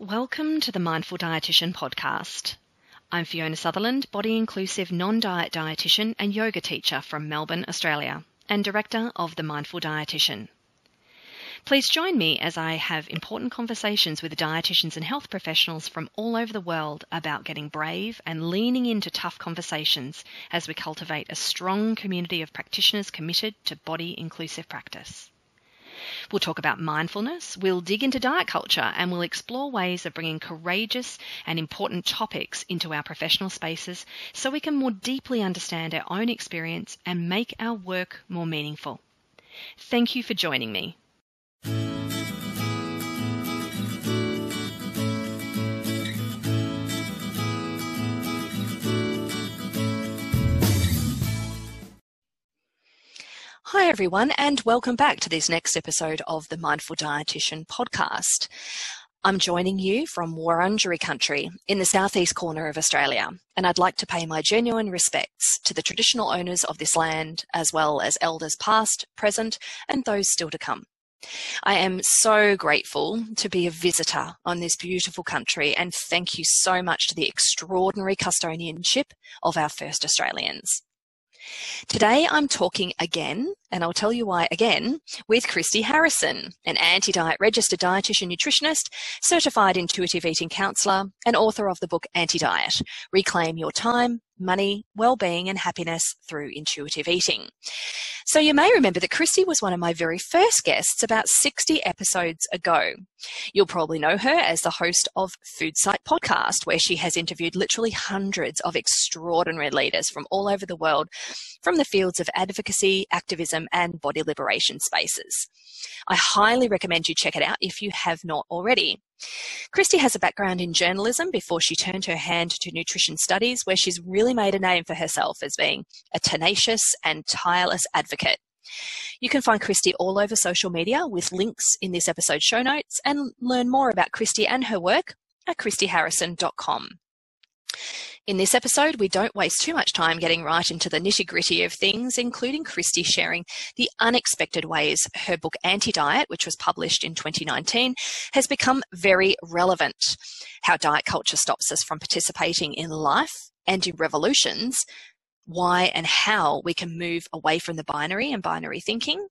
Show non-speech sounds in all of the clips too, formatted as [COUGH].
Welcome to the Mindful Dietitian podcast. I'm Fiona Sutherland, body inclusive non diet dietitian and yoga teacher from Melbourne, Australia, and director of The Mindful Dietitian. Please join me as I have important conversations with dietitians and health professionals from all over the world about getting brave and leaning into tough conversations as we cultivate a strong community of practitioners committed to body inclusive practice. We'll talk about mindfulness, we'll dig into diet culture, and we'll explore ways of bringing courageous and important topics into our professional spaces so we can more deeply understand our own experience and make our work more meaningful. Thank you for joining me. Everyone, and welcome back to this next episode of the Mindful Dietitian podcast. I'm joining you from Wurundjeri country in the southeast corner of Australia, and I'd like to pay my genuine respects to the traditional owners of this land, as well as elders past, present, and those still to come. I am so grateful to be a visitor on this beautiful country, and thank you so much to the extraordinary custodianship of our first Australians. Today I'm talking again, and I'll tell you why again, with Christy Harrison, an anti diet registered dietitian nutritionist, certified intuitive eating counselor, and author of the book Anti Diet Reclaim Your Time, Money, Well-Being, and Happiness Through Intuitive Eating. So you may remember that Christy was one of my very first guests about 60 episodes ago. You'll probably know her as the host of Food Psych Podcast, where she has interviewed literally hundreds of extraordinary leaders from all over the world from the fields of advocacy, activism, and body liberation spaces. I highly recommend you check it out if you have not already. Christy has a background in journalism before she turned her hand to nutrition studies, where she's really made a name for herself as being a tenacious and tireless advocate. You can find Christy all over social media with links in this episode's show notes and learn more about Christy and her work at christyharrison.com. In this episode, we don't waste too much time getting right into the nitty gritty of things, including Christy sharing the unexpected ways her book Anti Diet, which was published in 2019, has become very relevant. How diet culture stops us from participating in life and in revolutions, why and how we can move away from the binary and binary thinking,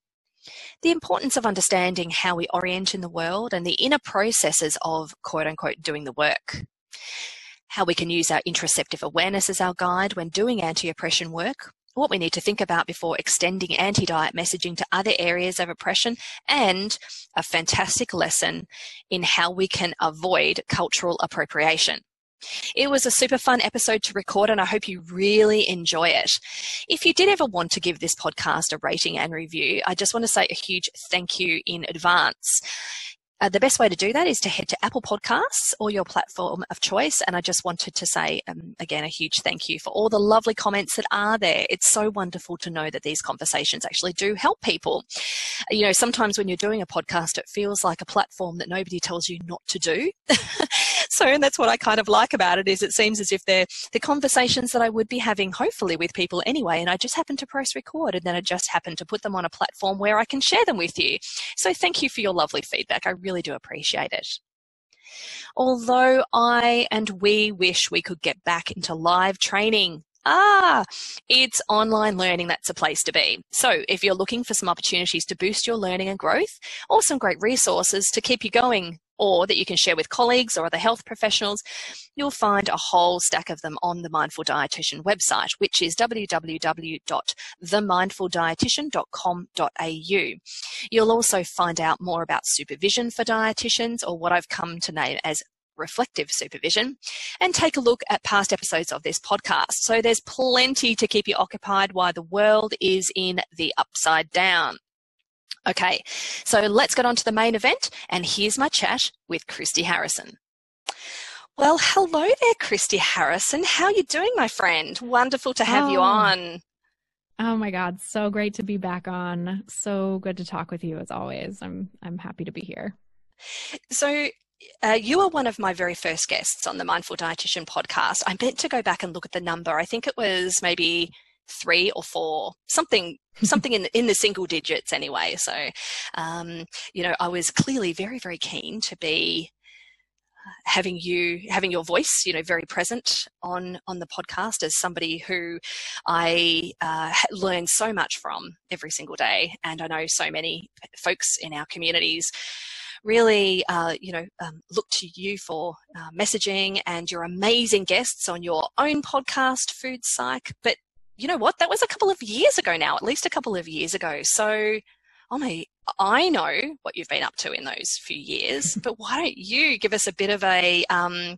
the importance of understanding how we orient in the world and the inner processes of quote unquote doing the work how we can use our interoceptive awareness as our guide when doing anti oppression work, what we need to think about before extending anti diet messaging to other areas of oppression, and a fantastic lesson in how we can avoid cultural appropriation. It was a super fun episode to record, and I hope you really enjoy it. If you did ever want to give this podcast a rating and review, I just want to say a huge thank you in advance. Uh, the best way to do that is to head to Apple Podcasts or your platform of choice. And I just wanted to say, um, again, a huge thank you for all the lovely comments that are there. It's so wonderful to know that these conversations actually do help people. You know, sometimes when you're doing a podcast, it feels like a platform that nobody tells you not to do. [LAUGHS] so, and that's what I kind of like about it is it seems as if they're the conversations that I would be having, hopefully, with people anyway. And I just happen to press record and then I just happen to put them on a platform where I can share them with you. So, thank you for your lovely feedback. I really do appreciate it. Although I and we wish we could get back into live training. Ah, it's online learning that's a place to be. So, if you're looking for some opportunities to boost your learning and growth, or some great resources to keep you going or that you can share with colleagues or other health professionals, you'll find a whole stack of them on the Mindful Dietitian website, which is www.themindfuldietitian.com.au. You'll also find out more about supervision for dietitians, or what I've come to name as reflective supervision and take a look at past episodes of this podcast. So there's plenty to keep you occupied while the world is in the upside down. Okay, so let's get on to the main event, and here's my chat with Christy Harrison. Well, hello there, Christy Harrison. How are you doing, my friend? Wonderful to have oh. you on. Oh my God, so great to be back on. So good to talk with you as always. I'm I'm happy to be here. So uh, you are one of my very first guests on the Mindful Dietitian podcast. I meant to go back and look at the number. I think it was maybe three or four, something something in in the single digits anyway. So, um, you know, I was clearly very very keen to be having you having your voice you know very present on on the podcast as somebody who i uh, learn so much from every single day. And i know so many folks in our communities really uh, you know um, look to you for uh, messaging. And your amazing guests on your own podcast food psych. But you know what? That was a couple of years ago now at least a couple of years ago. So oh my, I know what you've been up to in those few years, [LAUGHS] but why don't you give us a bit of a, um,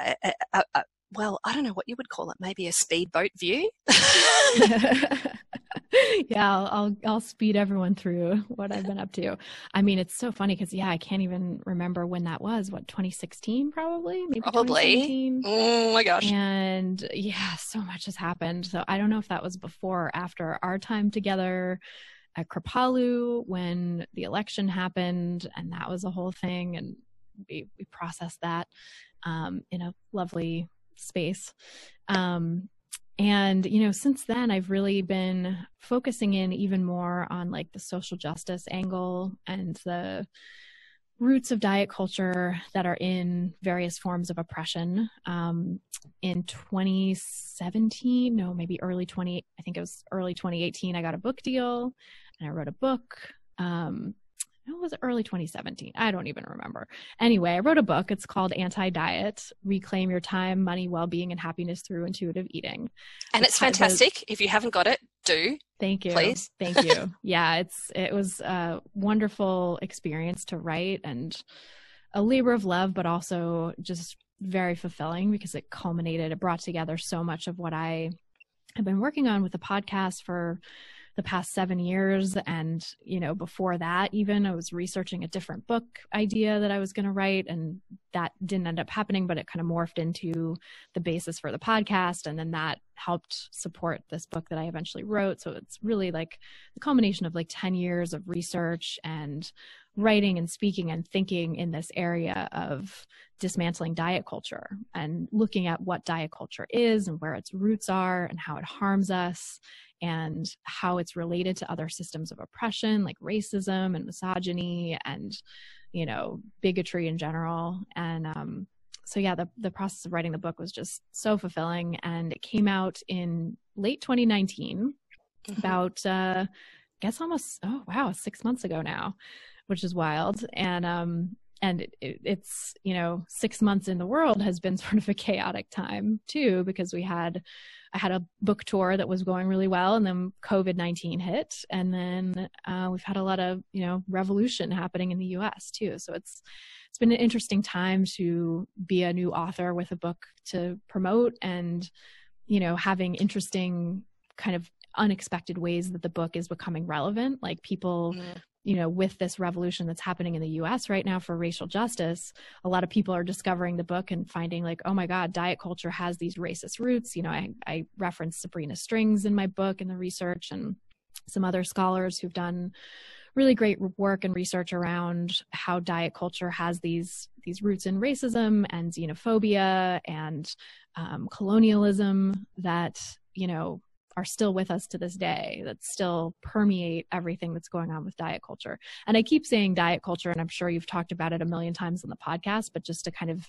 a, a, a well, I don't know what you would call it, maybe a speedboat view. [LAUGHS] yeah, I'll, I'll, I'll speed everyone through what I've been up to. I mean, it's so funny because yeah, I can't even remember when that was. What 2016, probably, maybe probably. Oh my gosh! And yeah, so much has happened. So I don't know if that was before or after our time together at Kripalu when the election happened, and that was a whole thing, and we we processed that um, in a lovely space. Um, and you know, since then, I've really been focusing in even more on like the social justice angle and the roots of diet culture that are in various forms of oppression. Um, in 2017, no, maybe early 20, I think it was early 2018, I got a book deal and I wrote a book. Um, it was early 2017. I don't even remember. Anyway, I wrote a book. It's called Anti Diet Reclaim Your Time, Money, Well-Being, and Happiness Through Intuitive Eating. And it's, it's fantastic. if you haven't got it, do. Thank you. Please. Thank you. [LAUGHS] yeah, it's it was a wonderful experience to write and a labor of love, but also just very fulfilling because it culminated, it brought together so much of what I have been working on with the podcast for the past seven years. And, you know, before that, even I was researching a different book idea that I was going to write, and that didn't end up happening, but it kind of morphed into the basis for the podcast. And then that helped support this book that I eventually wrote. So it's really like the culmination of like 10 years of research and writing and speaking and thinking in this area of dismantling diet culture and looking at what diet culture is and where its roots are and how it harms us and how it's related to other systems of oppression like racism and misogyny and you know bigotry in general. And um, so yeah the, the process of writing the book was just so fulfilling. And it came out in late 2019 mm-hmm. about uh, I guess almost oh wow six months ago now which is wild and um and it, it, it's you know six months in the world has been [LAUGHS] sort of a chaotic time too because we had I had a book tour that was going really well, and then COVID nineteen hit, and then uh, we've had a lot of you know revolution happening in the U.S. too. So it's it's been an interesting time to be a new author with a book to promote, and you know having interesting kind of unexpected ways that the book is becoming relevant. Like people mm you know, with this revolution that's happening in the US right now for racial justice, a lot of people are discovering the book and finding like, oh my God, diet culture has these racist roots. You know, I, I referenced Sabrina Strings in my book and the research and some other scholars who've done really great work and research around how diet culture has these these roots in racism and xenophobia and um, colonialism that you know are still with us to this day that still permeate everything that's going on with diet culture. And I keep saying diet culture, and I'm sure you've talked about it a million times on the podcast, but just to kind of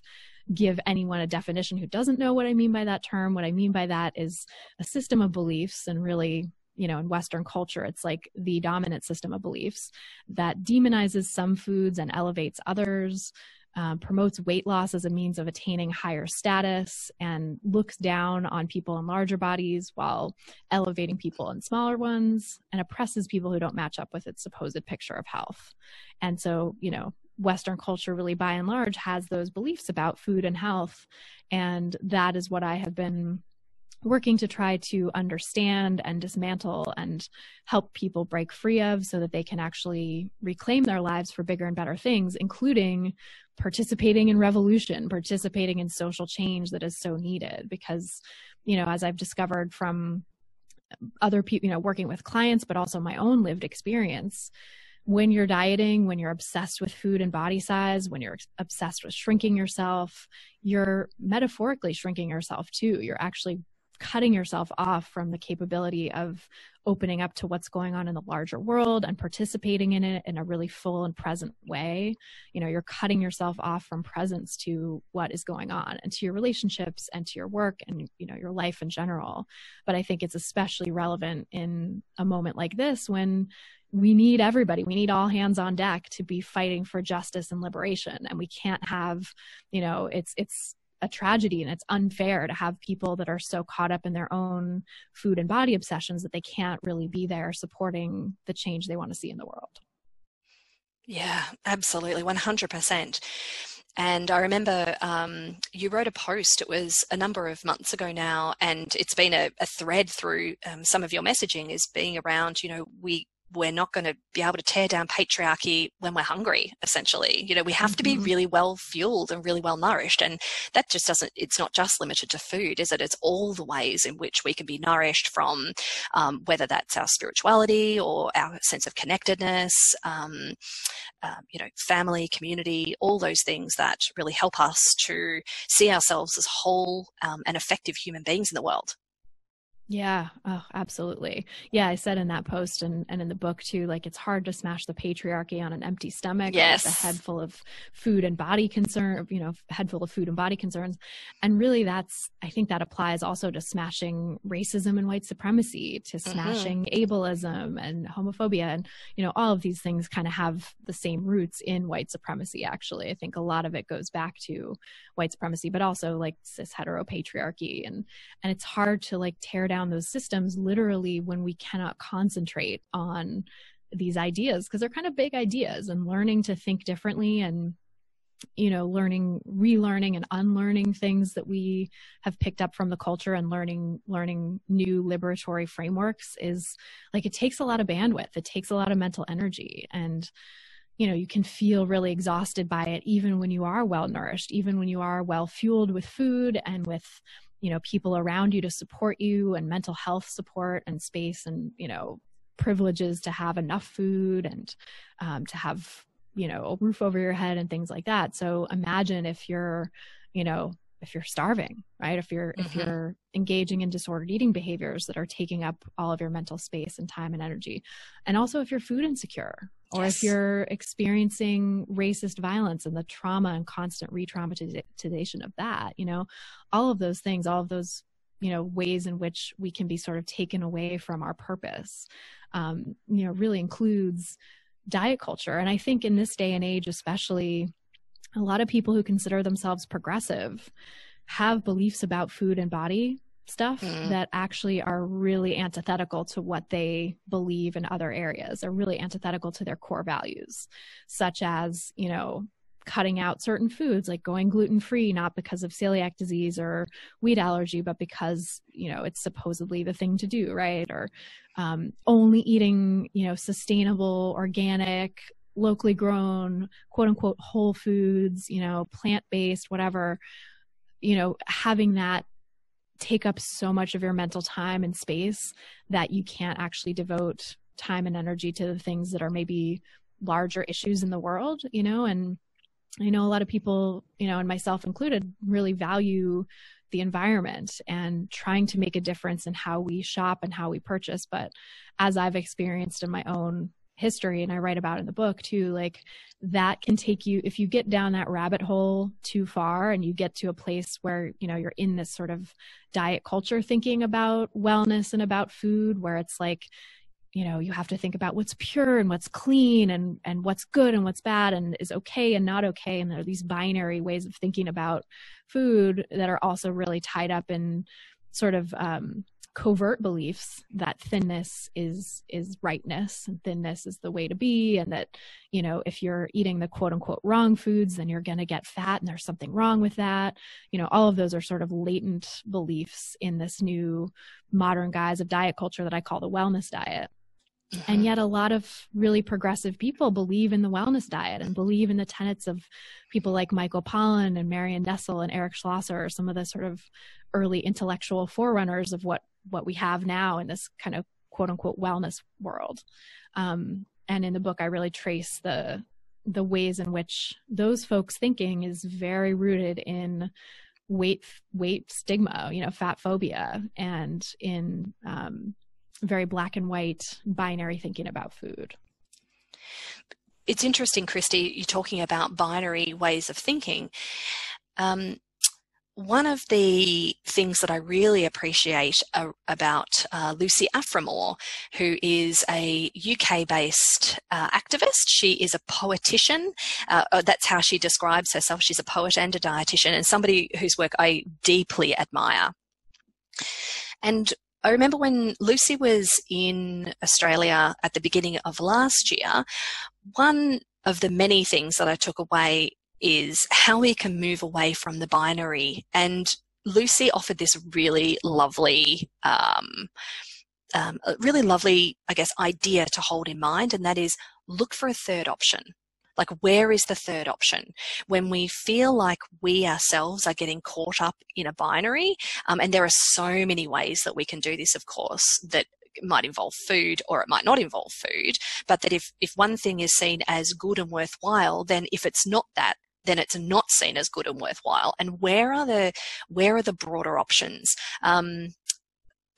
give anyone a definition who doesn't know what I mean by that term, what I mean by that is a system of beliefs and really you know, in Western culture, it's like the dominant system of beliefs that demonizes some foods and elevates others, um, promotes weight loss as a means of attaining higher status and looks down on people in larger bodies while elevating people in smaller ones and oppresses people who don't match up with its supposed picture of health. And so, you know, Western culture really by and large has those beliefs about food and health. And that is what I have been working to try to understand and dismantle and help people break free of so that they can actually reclaim their lives for bigger and better things, including participating in revolution, participating in social change that is so needed. Because, you know, as I've discovered from other people, you know, working with clients, but also my own lived experience, when you're dieting, when you're obsessed with food and body size, when you're obsessed with shrinking yourself, you're metaphorically shrinking yourself too. You're actually cutting yourself off from the capability of opening up to what's going on in the larger world and participating in it in a really full and present way. You know you're cutting yourself off from presence to what is going on and to your relationships and to your work and you know your life in general. But i think it's especially relevant in a moment like this when we need everybody. We need all hands on deck to be fighting for justice and liberation. And we can't have you know it's it's a tragedy and it's unfair to have people that are so caught up in their own food and body obsessions that they can't really be there supporting the change they want to see in the world. Yeah absolutely 100% and I remember um, you wrote a post, it was a number of months ago now, and it's been a, a thread through um, some of your messaging is being around, you know, we we're not going to be able to tear down patriarchy when we're hungry essentially you know we have mm-hmm. to be mm-hmm. really well fueled and really well nourished and that just doesn't it's not just limited to food is it it's all the ways in which we can be nourished from um, whether that's our spirituality or our sense of connectedness um, um, you know family community all those things that really help us to see ourselves as whole um, and effective human beings in the world yeah, oh, absolutely. Yeah, I said in that post and, and in the book too, like it's hard to smash the patriarchy on an empty stomach. Yes. a head full of food and body concern, you know, head full of food and body concerns. And really that's, I think that applies also to smashing racism and white supremacy, to mm-hmm. smashing mm-hmm. ableism and homophobia. And, you know, all of these things kind of have the same roots in white supremacy, actually. I think a lot of it goes back to white supremacy, but also like cis heteropatriarchy. And, and it's hard to like tear down those systems literally when we cannot concentrate on these ideas because they're kind of big ideas and learning to think differently and you know learning relearning and unlearning things that we have picked up from the culture and learning learning new liberatory frameworks is like it takes a lot of bandwidth. It takes a lot of mental energy and you know you can feel really exhausted by it even when you are well nourished even when you are well fueled with food and with you know people around you to support you and mental health support and space and you know privileges to have enough food and um, to have you know a roof over your head and things like that. So imagine if you're you know if you're starving right if you're mm-hmm. if you're engaging in disordered eating behaviors that are taking up all of your mental space and time and energy and also if you're food insecure or yes. if you're experiencing racist violence and the trauma and constant re-traumatization of that you know all of those things all of those you know ways in which we can be sort of taken away from our purpose um, you know really includes diet culture and i think in this day and age especially a lot of people who consider themselves progressive have beliefs about food and body stuff mm. that actually are really antithetical to what they believe in other areas. They're really antithetical to their core values, such as, you know, cutting out certain foods like going gluten free not because of celiac disease or wheat allergy but because you know it's supposedly the thing to do right or um, only eating you know sustainable organic locally grown quote unquote whole foods you know plant based whatever you know having that take up so much of your mental time and space that you can't actually devote time and energy to the things that are maybe larger issues in the world you know? And i know a lot of people you know and myself included really value the environment and trying to make a difference in how we shop and how we purchase. But as i've experienced in my own history and I write about in the book too like that can take you if you get down that rabbit hole too far and you get to a place where you know you're in this sort of diet culture thinking about wellness and about food where it's like you know you have to think about what's pure and what's clean and and what's good and what's bad and is okay and not okay. And there are these binary ways of thinking about food that are also really tied up in sort of um, covert beliefs that thinness is is rightness and thinness is the way to be and that you know if you're eating the quote unquote wrong foods then you're going to get fat and there's something wrong with that. You know all of those are sort of latent beliefs in this new modern guise of diet culture that I call the wellness diet and yet, a lot of really progressive people believe in the wellness diet and believe in the tenets of people like Michael Pollan and Marion Nestle and Eric Schlosser, some of the sort of early intellectual forerunners of what what we have now in this kind of quote unquote wellness world. Um, and in the book, I really trace the the ways in which those folks' thinking is very rooted in weight weight stigma, you know, fat phobia, and in um, very black and white binary thinking about food. It's interesting, Christy, you're talking about binary ways of thinking. Um, one of the things that I really appreciate uh, about uh, Lucy Aphramor, who is a UK based uh, activist, she is a poetitian. Uh, uh, that's how she describes herself. She's a poet and a dietitian, and somebody whose work I deeply admire. And I remember when Lucy was in Australia at the beginning of last year, one of the many things that I took away is how we can move away from the binary. And Lucy offered this really lovely, um, um, really lovely, I guess, idea to hold in mind, and that is look for a third option. Like, where is the third option? When we feel like we ourselves are getting caught up in a binary, um, and there are so many ways that we can do this, of course, that might involve food or it might not involve food, but that if, if one thing is seen as good and worthwhile, then if it's not that, then it's not seen as good and worthwhile. And where are the where are the broader options? Um,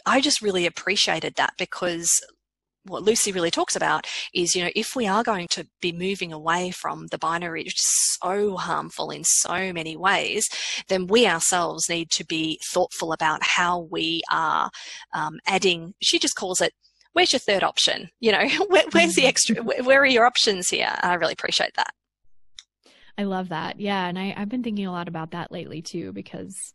I just really appreciated that because what Lucy really talks about is, you know, if we are going to be moving away from the binary, which is so harmful in so many ways, then we ourselves need to be thoughtful about how we are um, adding. She just calls it. Where's your third option? You know, [LAUGHS] where, where's the extra? Where, [LAUGHS] where are your options here? I really appreciate that. I love that. Yeah, and I, I've been thinking a lot about that lately too, because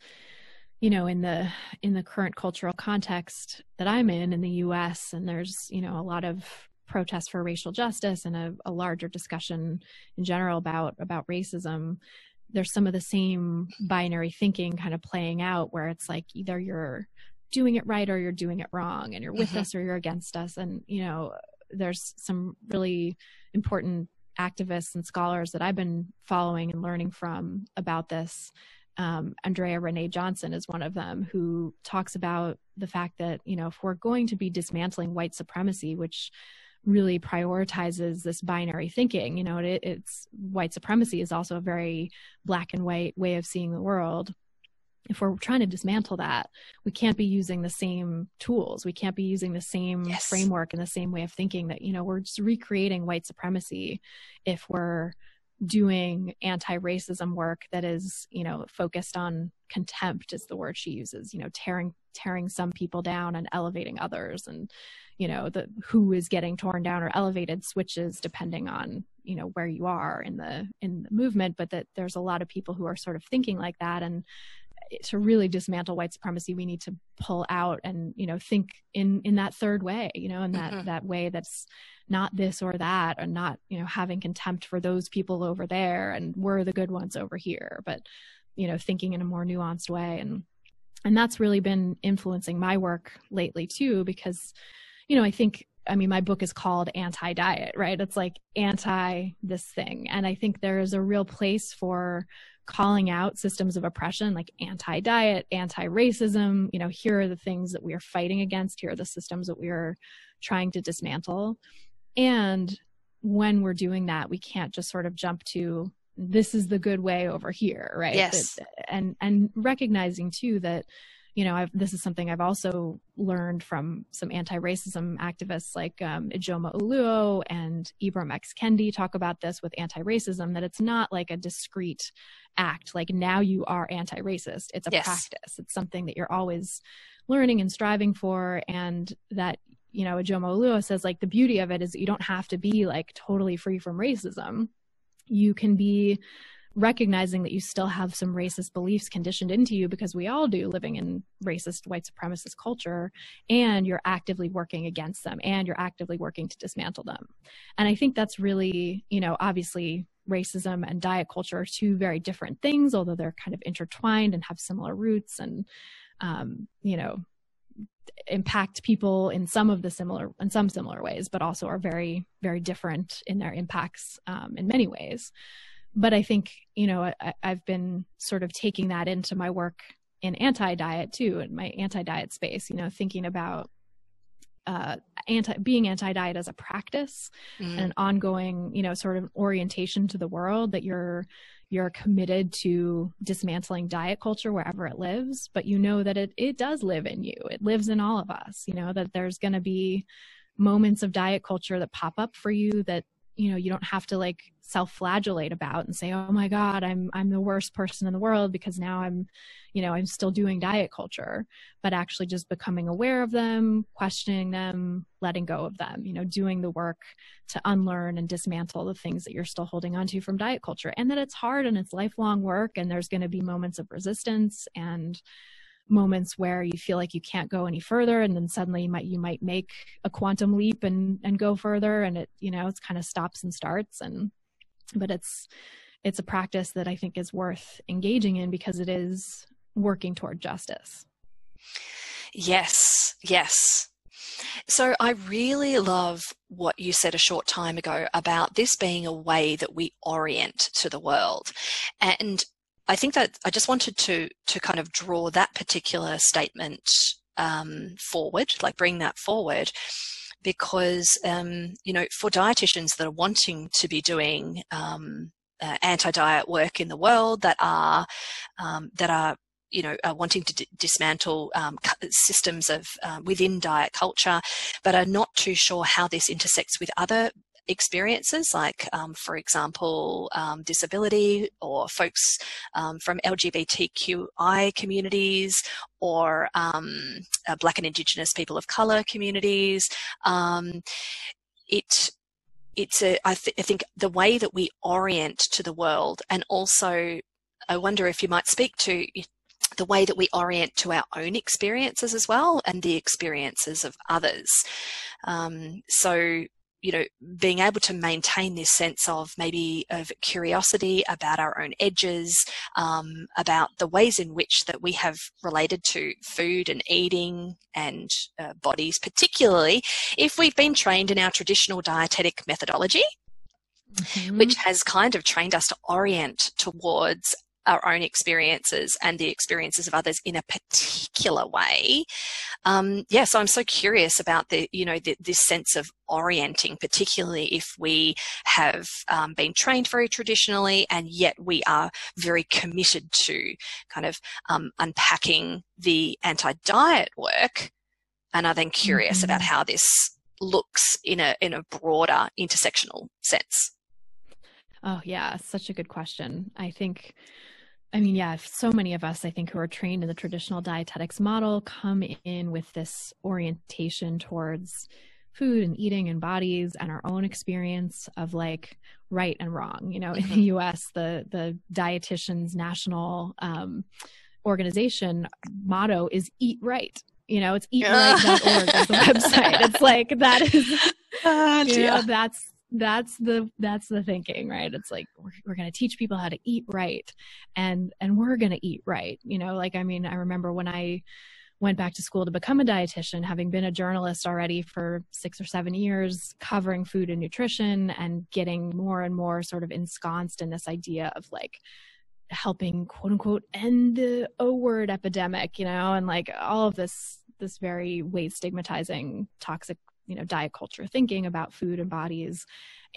you know in the in the current cultural context that i'm in in the us and there's you know a lot of protests for racial justice and a, a, larger discussion in general about about racism there's some of the same binary thinking kind of playing out where it's like either you're doing it right or you're doing it wrong and you're with mm-hmm. us or you're against us and you know there's some really important activists and scholars that I've been following and learning from about this. Um, Andrea Ranae Johnson is one of them who talks about the fact that, you know, if we're going to be dismantling white supremacy, which really prioritizes this binary thinking, you know, it, it's white supremacy is also a very black and white way of seeing the world if we're trying to dismantle that, we can't be using the same tools. We can't be using the same yes. framework and the same way of thinking that, you know, we're just recreating white supremacy if we're doing anti-racism work that is, you know, focused on contempt is the word she uses, you know, tearing tearing some people down and elevating others and you know the who is getting torn down or elevated switches depending on you know where you are in the in the movement but that there's a lot of people who are sort of thinking like that and to really dismantle white supremacy we need to pull out and you know think in in that third way you know in that mm-hmm. that way that's not this or that and not you know having contempt for those people over there and we're the good ones over here but you know thinking in a more nuanced way and and that's really been influencing my work lately too because you know i think I mean, my book is called Anti Diet, right? It's like anti this thing. And I think there is a real place for calling out systems of oppression like anti diet, anti racism. You know, here are the things that we are fighting against, here are the systems that we are trying to dismantle. And when we're doing that, we can't just sort of jump to this is the good way over here, right? Yes. And and recognizing too that you know, I've, this is something I've also learned from some anti-racism activists like um, Ijeoma Oluo and Ibram X. Kendi talk about this with anti-racism, that it's not like a discrete act, like now you are anti-racist. It's a yes. practice. It's something that you're always learning and striving for and that you know Ijeoma Oluo says like the beauty of it is that you don't have to be like totally free from racism you can be recognizing that you still have some racist beliefs conditioned into you because we all do living in racist white supremacist culture and you're actively working against them and you're actively working to dismantle them. And i think that's really you know obviously racism and diet culture are two very different things although they're kind of intertwined and have similar roots and um, you know impact people in some of the similar in some similar ways but also are very very different in their impacts um, in many ways but I think, you know, I, I've been sort of taking that into my work in anti diet too, in my anti diet space, you know, thinking about uh, anti being anti-diet as a practice mm. and an ongoing you know sort of orientation to the world that you're you're committed to dismantling diet culture wherever it lives but you know that it it does live in you it lives in all of us you know that there's going to be moments of diet culture that pop up for you that you know you don't have to like self-flagellate about and say oh my god i'm i'm the worst person in the world because now i'm you know i'm still doing diet culture but actually just becoming aware of them questioning them letting go of them you know doing the work to unlearn and dismantle the things that you're still holding on to from diet culture. And that it's hard and it's lifelong work and there's going to be moments of resistance and moments where you feel like you can't go any further and then suddenly you might you might make a quantum leap and and go further and it you know it's kind of stops and starts and but it's it's a practice that i think is worth engaging in because it is working toward justice. Yes yes. So I really love what you said a short time ago about this being a way that we orient to the world. And I think that I just wanted to to kind of draw that particular statement um, forward, like bring that forward, because um, you know for dietitians that are wanting to be doing um, uh, anti-diet work in the world that are um, that are you know, uh, wanting to d- dismantle um, systems of uh, within diet culture, but are not too sure how this intersects with other experiences, like, um, for example, um, disability or folks um, from LGBTQI communities or um, uh, Black and Indigenous people of colour communities. Um, it it's a I, th- I think the way that we orient to the world, and also I wonder if you might speak to the way that we orient to our own experiences as well and the experiences of others. Um, so you know, being able to maintain this sense of maybe of curiosity about our own edges, um, about the ways in which that we have related to food and eating and uh, bodies, particularly if we've been trained in our traditional dietetic methodology. Mm-hmm. Which has kind of trained us to orient towards our own experiences and the experiences of others in a particular way. Um, yeah, so I'm so curious about the, you know, the, this sense of orienting, particularly if we have um, been trained very traditionally and yet we are very committed to kind of um, unpacking the anti-diet work and are then curious mm-hmm. about how this looks in a in a broader intersectional sense. Oh yeah, such a good question. I think I mean, yeah, so many of us, I think, who are trained in the traditional dietetics model come in with this orientation towards food and eating and bodies and our own experience of like right and wrong. You know, in the mm-hmm. US, the the dietitians national um, organization motto is eat right. You know, it's eatright.org is the [LAUGHS] website. It's like that is uh, [LAUGHS] you know, that's that's the that's the thinking right? It's like we're, we're going to teach people how to eat right and and we're going to eat right you know? Like i mean i remember when i went back to school to become a dietitian having been a journalist already for 6 or 7 years covering food and nutrition and getting more and more sort of ensconced in this idea of like helping quote unquote end the o word epidemic you know? And like all of this this very weight stigmatizing toxic you know diet culture thinking about food and bodies.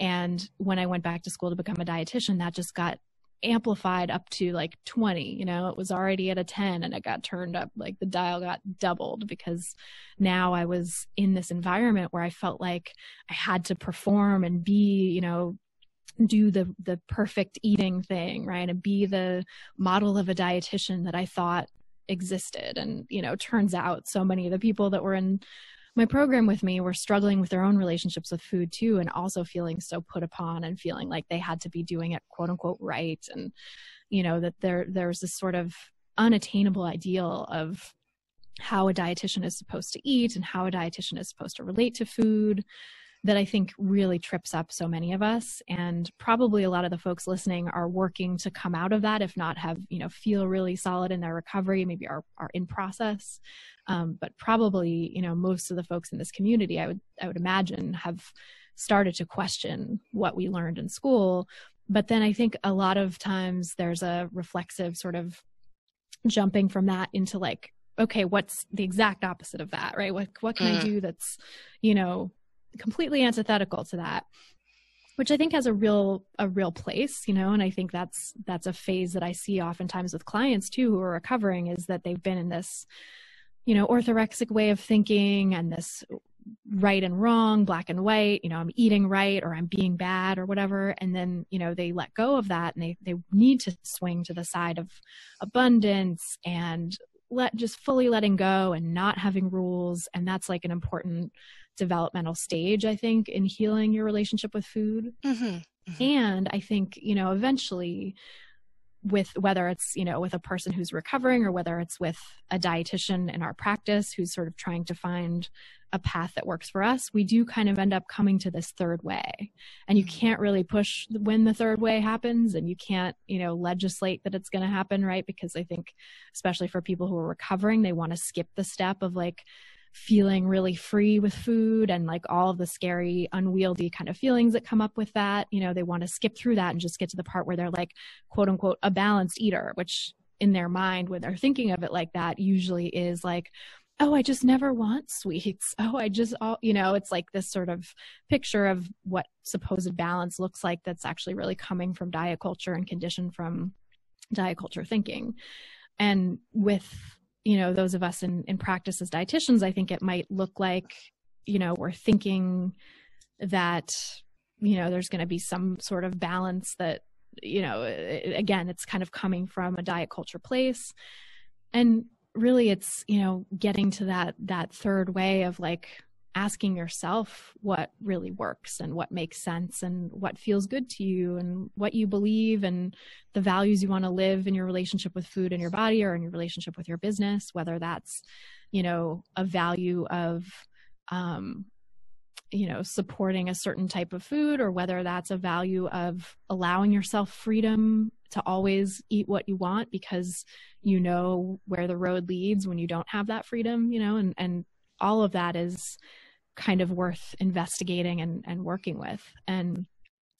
And when i went back to school to become a dietitian that just got amplified up to like 20 you know it was already at a 10 and it got turned up like the dial got doubled because now i was in this environment where i felt like i had to perform and be you know do the the perfect eating thing right? And be the model of a dietitian that i thought existed. And you know turns out so many of the people that were in my program with me were struggling with their own relationships with food too and also feeling so put upon and feeling like they had to be doing it quote unquote right. And you know that there there's this sort of unattainable ideal of how a dietitian is supposed to eat and how a dietitian is supposed to relate to food that I think really trips up so many of us. And probably a lot of the folks listening are working to come out of that, if not have, you know, feel really solid in their recovery, maybe are, are in process. Um, but probably, you know, most of the folks in this community, I would, I would imagine have started to question what we learned in school. But then I think a lot of times there's a reflexive sort of jumping from that into like okay, what's the exact opposite of that, right? What what can mm. I do that's, you know, completely antithetical to that? Which I think has a real a real place, you know, and I think that's that's a phase that I see oftentimes with clients too who are recovering is that they've been in this, you know, orthorexic way of thinking and this right and wrong, black and white, you know, I'm eating right or I'm being bad or whatever. And then, you know, they let go of that and they, they need to swing to the side of abundance and let just fully letting go and not having rules. And that's like an important developmental stage, I think, in healing your relationship with food. Mm-hmm. Mm-hmm. And I think, you know, eventually with whether it's you know with a person who's recovering or whether it's with a dietitian in our practice who's sort of trying to find a path that works for us we do kind of end up coming to this third way and you can't really push when the third way happens and you can't you know legislate that it's going to happen right because i think especially for people who are recovering they want to skip the step of like feeling really free with food and like all of the scary, unwieldy kind of feelings that come up with that. You know, they want to skip through that and just get to the part where they're like, quote unquote, a balanced eater, which in their mind, when they're thinking of it like that, usually is like, oh, I just never want sweets. [LAUGHS] Oh, I just, all, you know, it's like this sort of picture of what supposed balance looks like that's actually really coming from diet culture and conditioned from diet culture thinking. And with you know those of us in in practice as dietitians i think it might look like you know we're thinking that you know there's going to be some sort of balance that you know again it's kind of coming from a diet culture place. And really it's you know getting to that that third way of like asking yourself what really works and what makes sense and what feels good to you and what you believe and the values you want to live in your relationship with food and your body or in your relationship with your business whether that's you know a value of um you know supporting a certain type of food or whether that's a value of allowing yourself freedom to always eat what you want because you know where the road leads when you don't have that freedom you know and and all of that is kind of worth investigating and, and working with. And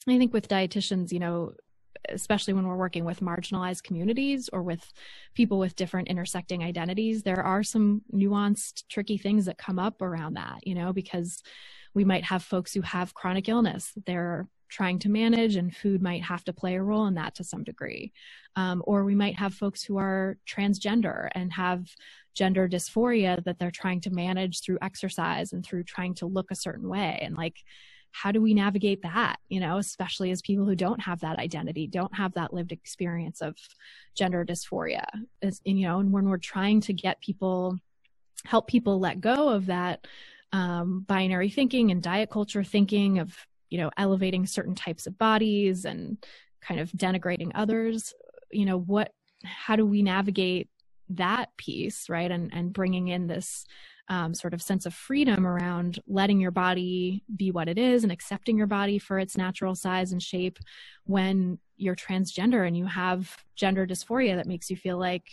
I think with dietitians, you know, especially when we're working with marginalized communities or with people with different intersecting identities, there are some nuanced, tricky things that come up around that, you know, because we might have folks who have chronic illness. They're trying to manage, and food might have to play a role in that to some degree. Um, or we might have folks who are transgender and have gender dysphoria that they're trying to manage through exercise and through trying to look a certain way and like how do we navigate that you know especially as people who don't have that identity don't have that lived experience of gender dysphoria as, and, you know and when we're trying to get people help people let go of that um, binary thinking and diet culture thinking of you know elevating certain types of bodies and kind of denigrating others you know what how do we navigate that piece, right? And and bringing in this um, sort of sense of freedom around letting your body be what it is and accepting your body for its natural size and shape when you're transgender and you have gender dysphoria that makes you feel like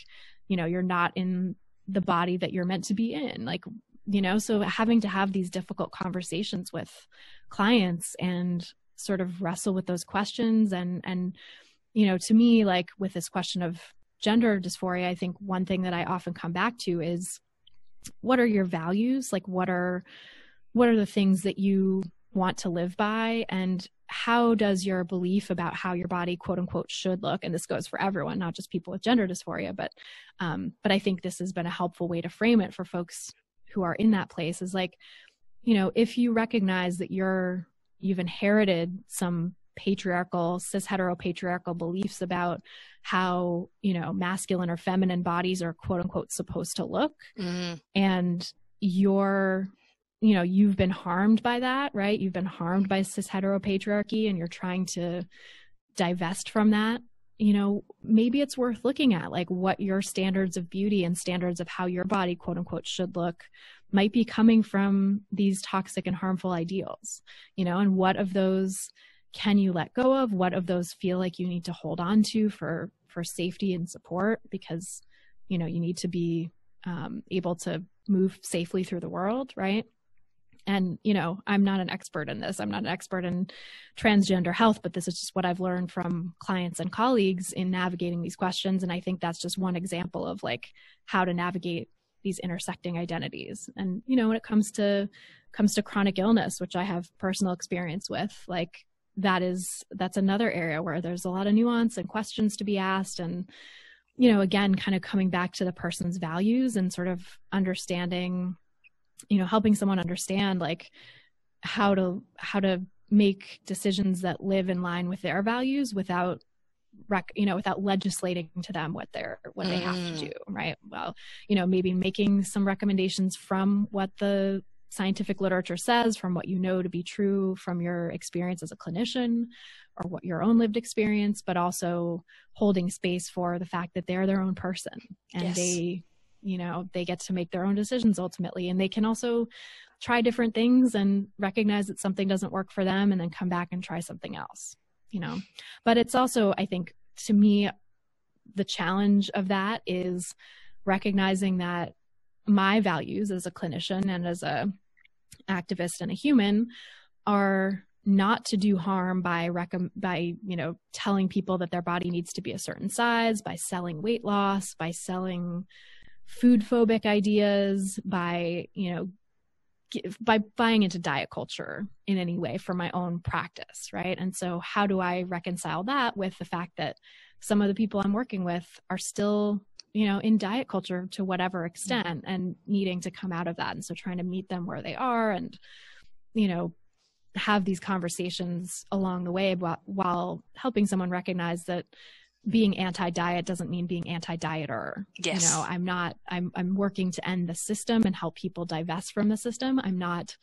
you know you're not in the body that you're meant to be in like you know so having to have these difficult conversations with clients and sort of wrestle with those questions and and you know to me like with this question of gender dysphoria, I think one thing that I often come back to is what are your values? Like what are what are the things that you want to live by and how does your belief about how your body quote unquote should look and this goes for everyone not just people with gender dysphoria but um but i think this has been a helpful way to frame it for folks who are in that place is like you know if you recognize that you're you've inherited some patriarchal cis heteropatriarchal beliefs about how you know masculine or feminine bodies are quote unquote supposed to look mm-hmm. and you're you know you've been harmed by that right you've been harmed by cis heteropatriarchy and you're trying to divest from that you know maybe it's worth looking at like what your standards of beauty and standards of how your body quote unquote should look might be coming from these toxic and harmful ideals you know and what of those can you let go of? What of those feel like you need to hold on to for for safety and support? Because you know you need to be um, able to move safely through the world right and you know i'm not an expert in this. I'm not an expert in transgender health but this is just what i've learned from clients and colleagues in navigating these questions. And i think that's just one example of like how to navigate these intersecting identities. And you know when it comes to comes to chronic illness which i have personal experience with like that is that's another area where there's a lot of nuance and questions to be asked. And you know again kind of coming back to the person's values and sort of understanding you know helping someone understand like how to how to make decisions that live in line with their values without rec- you know without legislating to them what they're what mm. they have to mm. do right well you know maybe making some recommendations from what the scientific literature says from what you know to be true from your experience as a clinician or what your own lived experience but also holding space for the fact that they're their own person and yes. they you know they get to make their own decisions ultimately. And they can also try different things and recognize that something doesn't work for them and then come back and try something else you know. But it's also i think to me the challenge of that is recognizing that my values as a clinician and as a activist and a human are not to do harm by rec- by you know telling people that their body needs to be a certain size by selling weight loss by selling food phobic ideas by you know by buying into diet culture in any way for my own practice, right? And so, how do I reconcile that with the fact that some of the people I'm working with are still, you know, in diet culture to whatever extent and needing to come out of that? And so, trying to meet them where they are and, you know, have these conversations along the way while, while helping someone recognize that being anti-diet doesn't mean being anti-dieter. Yes. You know, I'm not I'm I'm working to end the system and help people divest from the system. I'm not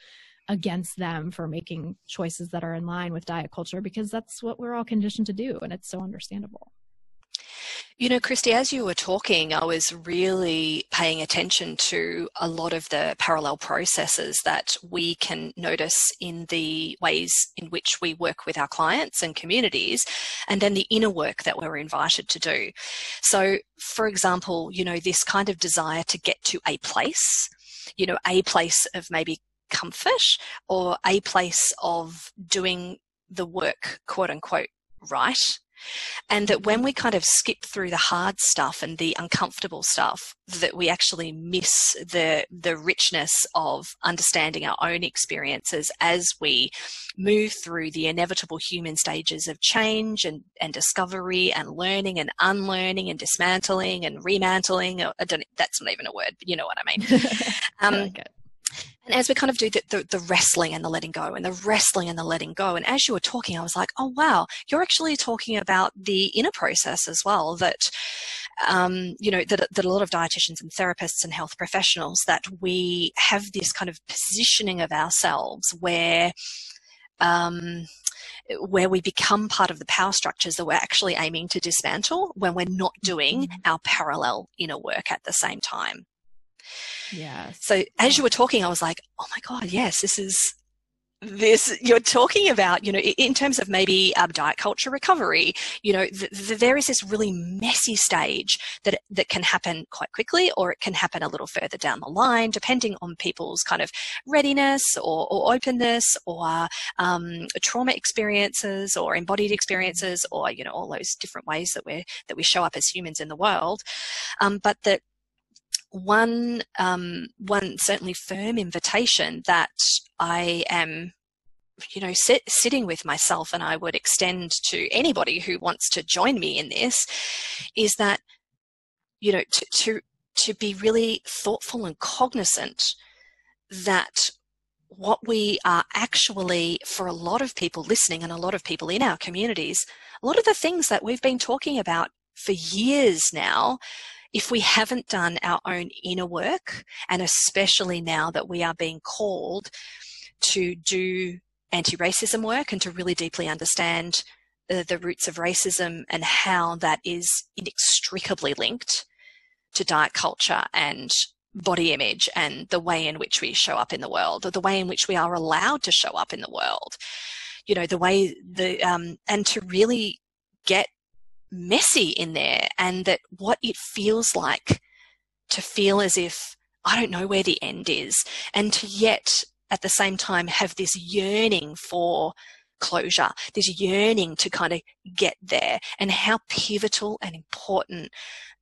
against them for making choices that are in line with diet culture because that's what we're all conditioned to do and it's so understandable. You know, Christy, as you were talking, I was really paying attention to a lot of the parallel processes that we can notice in the ways in which we work with our clients and communities, and then the inner work that we're invited to do. So, for example, you know, this kind of desire to get to a place, you know, a place of maybe comfort or a place of doing the work, quote unquote, right and that when we kind of skip through the hard stuff and the uncomfortable stuff, that we actually miss the, the richness of understanding our own experiences as we move through the inevitable human stages of change and, and discovery and learning and unlearning and dismantling and remantling. I don't, that's not even a word, but you know what I mean. Um, [LAUGHS] I like and as we kind of do the, the, the, wrestling and the letting go and the wrestling and the letting go, and as you were talking, I was like, oh, wow, you're actually talking about the inner process as well that, um, you know, that, that a lot of dietitians and therapists and health professionals that we have this kind of positioning of ourselves where, um, where we become part of the power structures that we're actually aiming to dismantle when we're not doing mm-hmm. our parallel inner work at the same time. Yeah. So as you were talking, I was like, oh my God, yes, this is this you're talking about you know in terms of maybe um, diet culture recovery you know th- th- there is this really messy stage that that can happen quite quickly or it can happen a little further down the line depending on people's kind of readiness or, or openness or um, trauma experiences or embodied experiences or you know all those different ways that we that we show up as humans in the world um, but that one um, one certainly firm invitation that I am you know sit, sitting with myself and I would extend to anybody who wants to join me in this is that you know to to to be really thoughtful and cognizant that what we are actually, for a lot of people listening and a lot of people in our communities, a lot of the things that we've been talking about for years now if we haven't done our own inner work, and especially now that we are being called to do anti racism work and to really deeply understand the, the, roots of racism and how that is inextricably linked to diet culture and body image and the way in which we show up in the world or the way in which we are allowed to show up in the world. You know the way the um and to really get messy in there and that what it feels like to feel as if I don't know where the end is and to yet at the same time have this yearning for closure, this yearning to kind of get there and how pivotal and important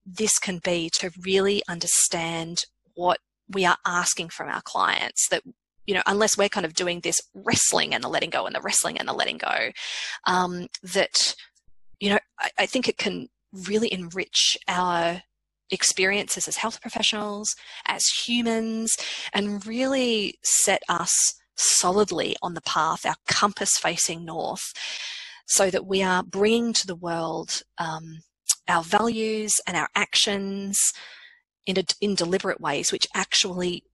this can be to really understand what we are asking from our clients that you know, unless we're kind of doing this wrestling and the letting go and the wrestling and the letting go, um, that, you know, I, I think it can really enrich our experiences as health professionals, as humans, and really set us solidly on the path, our compass facing north, so that we are bringing to the world um, our values and our actions in, a, in deliberate ways, which actually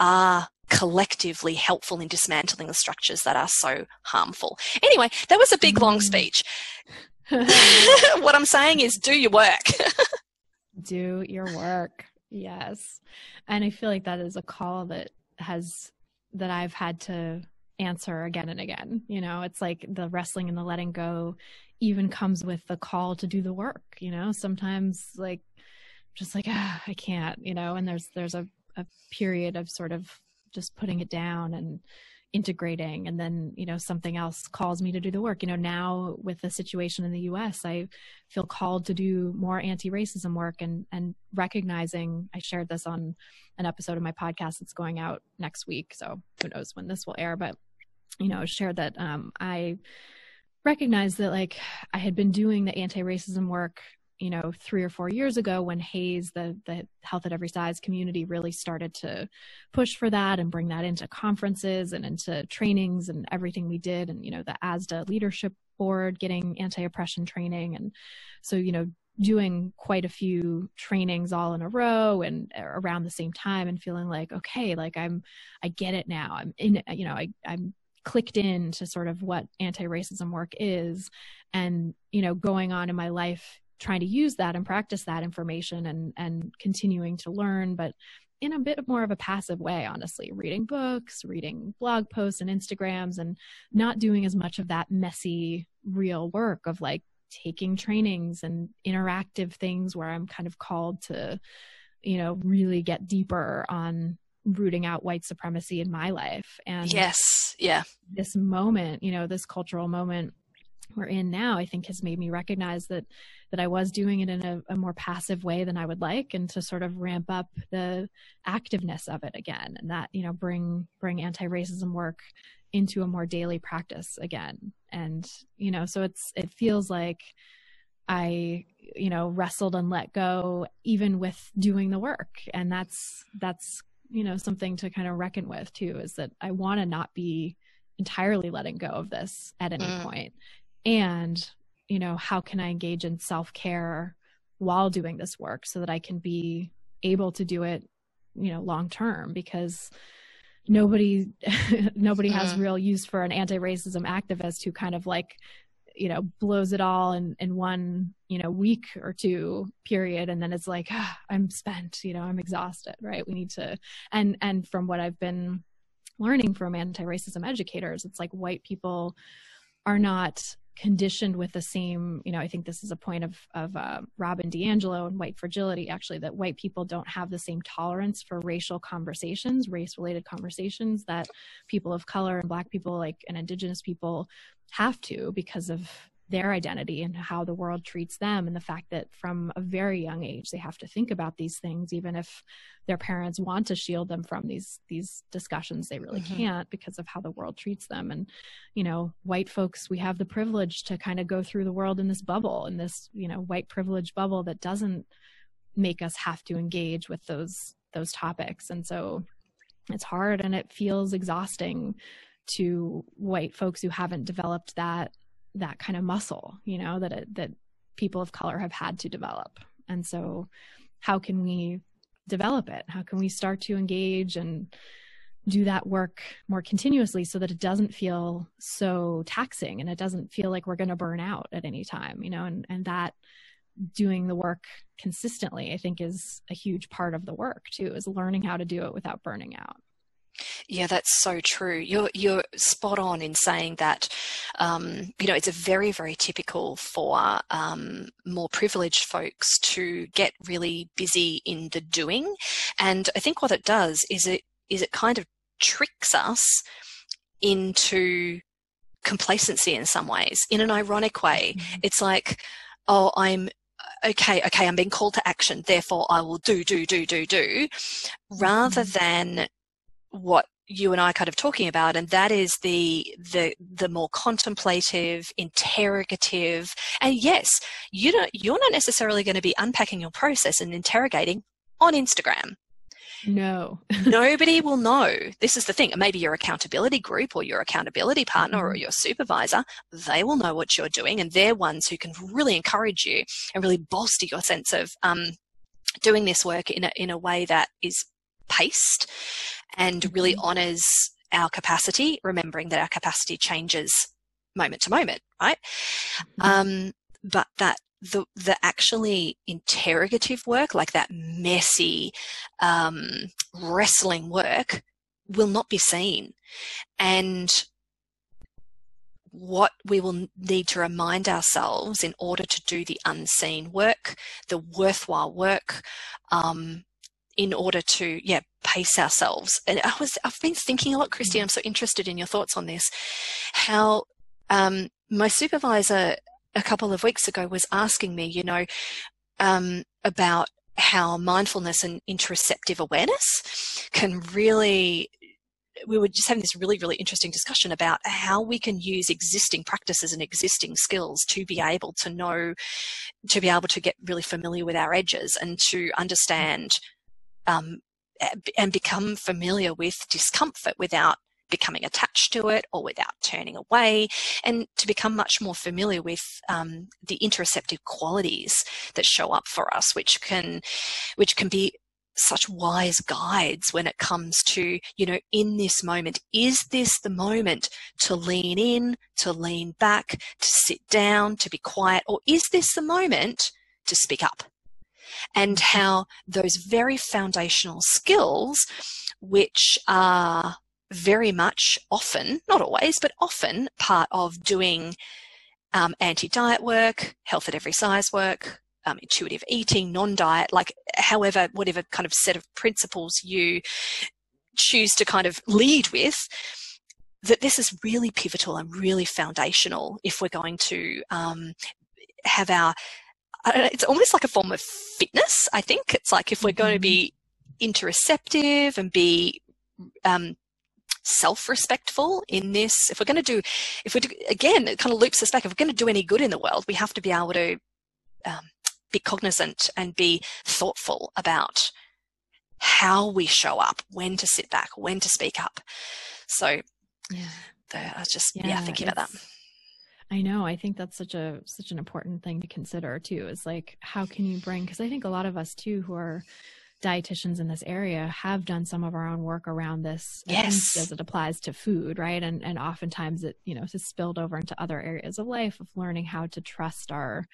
are collectively helpful in dismantling the structures that are so harmful. Anyway, that was a big long mm. speech. [LAUGHS] what I'm saying is do your work. [LAUGHS] do your work. Yes. And I feel like that is a call that has that I've had to answer again and again. You know, it's like the wrestling and the letting go even comes with the call to do the work, you know. Sometimes like just like ah, I can't, you know, and there's there's a, a period of sort of just putting it down and integrating and then you know something else calls me to do the work. You know now with the situation in the US I feel called to do more anti-racism work and and recognizing I shared this on an episode of my podcast that's going out next week so who knows when this will air but you know shared that um I recognized that like I had been doing the anti-racism work you know three or four years ago when HAES the the health at every size community really started to push for that and bring that into conferences and into trainings and everything we did and you know the ASDAH leadership board getting anti-oppression training and so you know doing quite a few trainings all in a row and around the same time and feeling like okay like i'm i get it now. I'm in you know i i'm clicked in to sort of what anti-racism work is and you know going on in my life trying to use that and practice that information and and continuing to learn but in a bit more of a passive way honestly reading books reading blog posts and instagrams and not doing as much of that messy real work of like taking trainings and interactive things where i'm kind of called to you know really get deeper on rooting out white supremacy in my life. And yes. Yeah. this moment you know this cultural moment we're in now i think has made me recognize that that i was doing it in a, a, more passive way than i would like and to sort of ramp up the activeness of it again. And that you know bring bring anti-racism work into a more daily practice again. And you know so it's it feels like i you know wrestled and let go even with doing the work. And that's that's you know something to kind of reckon with too is that i want to not be entirely letting go of this at any mm. point and you know how can i engage in self-care while doing this work so that i can be able to do it you know long term because nobody [LAUGHS] nobody has mm. real use for an anti-racism activist who kind of like you know blows it all in in one you know week or two period and then it's like ah, i'm spent you know i'm exhausted right we need to and and from what i've been learning from anti-racism educators it's like white people are not conditioned with the same you know i think this is a point of of uh, robin diangelo and white fragility actually that white people don't have the same tolerance for racial conversations race related conversations that people of color and black people like and indigenous people have to because of their identity and how the world treats them and the fact that from a very young age they have to think about these things even if their parents want to shield them from these these discussions they really mm-hmm. can't because of how the world treats them and you know white folks we have the privilege to kind of go through the world in this bubble in this you know white privilege bubble that doesn't make us have to engage with those those topics and so it's hard and it feels exhausting to white folks who haven't developed that that kind of muscle, you know, that it, that people of color have had to develop. And so how can we develop it? How can we start to engage and do that work more continuously so that it doesn't feel so taxing and it doesn't feel like we're going to burn out at any time, you know, and, and that doing the work consistently, I think is a huge part of the work too, is learning how to do it without burning out. Yeah, that's so true. You're you're spot on in saying that. Um, you know, it's a very very typical for um, more privileged folks to get really busy in the doing, and I think what it does is it is it kind of tricks us into complacency in some ways, in an ironic way. Mm-hmm. It's like, oh, I'm okay, okay, I'm being called to action, therefore I will do, do, do, do, do, rather mm-hmm. than what you and I are kind of talking about, and that is the the the more contemplative, interrogative, and yes, you don't you're not necessarily going to be unpacking your process and interrogating on Instagram. No. Nobody [LAUGHS] will know. This is the thing. Maybe your accountability group or your accountability partner or mm-hmm. your supervisor, they will know what you're doing and they're ones who can really encourage you and really bolster your sense of um, doing this work in a, in a way that is paced and really mm-hmm. honors our capacity, remembering that our capacity changes moment to moment, right? Mm-hmm. Um, but that the the actually interrogative work, like that messy um, wrestling work, will not be seen, and what we will need to remind ourselves in order to do the unseen work, the worthwhile work, um, in order to yeah pace ourselves. And i was i've been thinking a lot christy i'm so interested in your thoughts on this how um, my supervisor a couple of weeks ago was asking me you know um, about how mindfulness and interoceptive awareness can really we were just having this really, really interesting discussion about how we can use existing practices and existing skills to be able to know, to be able to get really familiar with our edges and to understand um, and become familiar with discomfort without becoming attached to it or without turning away, and to become much more familiar with um, the interoceptive qualities that show up for us, which can, which can be such wise guides when it comes to, you know, in this moment, is this the moment to lean in, to lean back, to sit down, to be quiet, or is this the moment to speak up? And how those very foundational skills, which are very much often, not always, but often part of doing um, anti diet work, health at every size work, um, intuitive eating, non diet, like however, whatever kind of set of principles you choose to kind of lead with, that this is really pivotal and really foundational if we're going to um, have our it's almost like a form of fitness. I think it's like if we're going to be mm-hmm. interoceptive and be um, self-respectful in this, if we're going to do, if we do, again, it kind of loops us back. If we're going to do any good in the world, we have to be able to um, be cognizant and be thoughtful about how we show up, when to sit back, when to speak up. So, yeah, I was just yeah, yeah thinking about that. I know. I think that's such a such an important thing to consider too. Is like how can you bring? Because I think a lot of us too who are dietitians in this area have done some of our own work around this yes. as it applies to food right and and oftentimes it you know has spilled over into other areas of life of learning how to trust our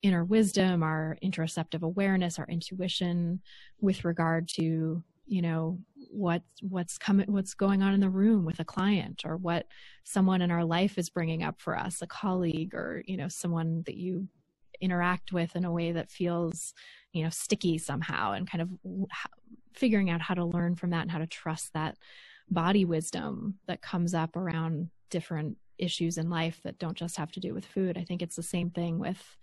inner wisdom our interoceptive awareness our intuition with regard to you know what what's coming what's going on in the room with a client or what someone in our life is bringing up for us a colleague or you know someone that you interact with in a way that feels you know sticky somehow and kind of figuring out how to learn from that and how to trust that body wisdom that comes up around different issues in life that don't just have to do with food. I think it's the same thing with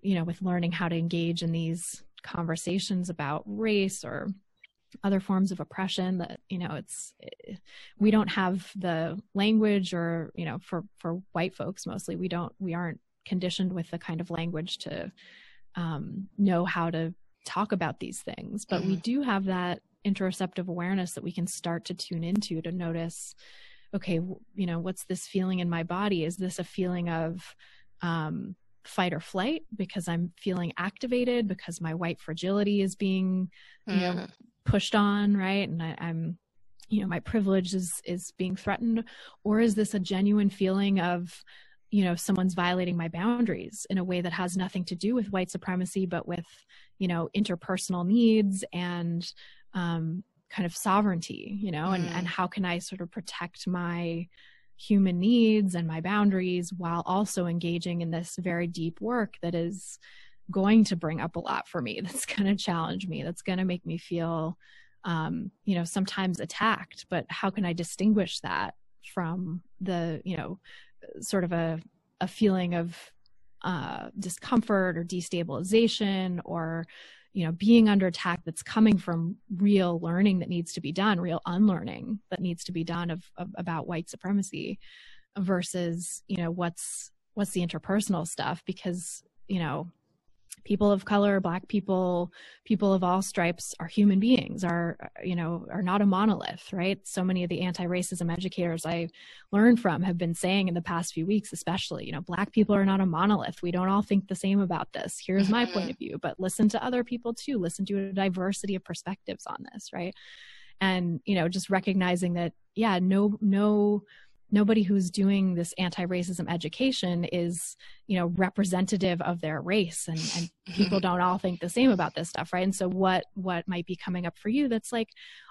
you know with learning how to engage in these conversations about race or other forms of oppression that you know it's we don't have the language or you know for for white folks mostly we don't we aren't conditioned with the kind of language to um, know how to talk about these things but mm-hmm. we do have that interoceptive awareness that we can start to tune into to notice okay you know what's this feeling in my body is this a feeling of um, fight or flight because i'm feeling activated because my white fragility is being you mm-hmm. know pushed on, right? And I, I'm you know my privilege is is being threatened or is this a genuine feeling of you know someone's violating my boundaries in a way that has nothing to do with white supremacy but with you know interpersonal needs and um, kind of sovereignty you know mm. and and mm. how can i sort of protect my human needs and my boundaries while also engaging in this very deep work that is going to bring up a lot for me. [LAUGHS] That's going to challenge me. That's going to make me feel um, you know sometimes attacked. But how can i distinguish that from the you know sort of a, a feeling of uh, discomfort or destabilization or you know being under attack that's coming from real learning that needs to be done real unlearning that needs to be done of, of about white supremacy versus you know what's what's the interpersonal stuff? Because you know people of color black people people of all stripes are human beings are you know are not a monolith right? So many of the anti-racism educators i learned from have been saying in the past few weeks especially you know black people are not a monolith. We don't all think the same about this. Here's my point of [LAUGHS] view but listen to other people too. Listen to a diversity of perspectives on this right? And you know just recognizing that yeah no no nobody who's doing this anti-racism education is you know representative of their race and, and [LAUGHS] people don't all think the same about this stuff right? And so what what might be coming up for you that's like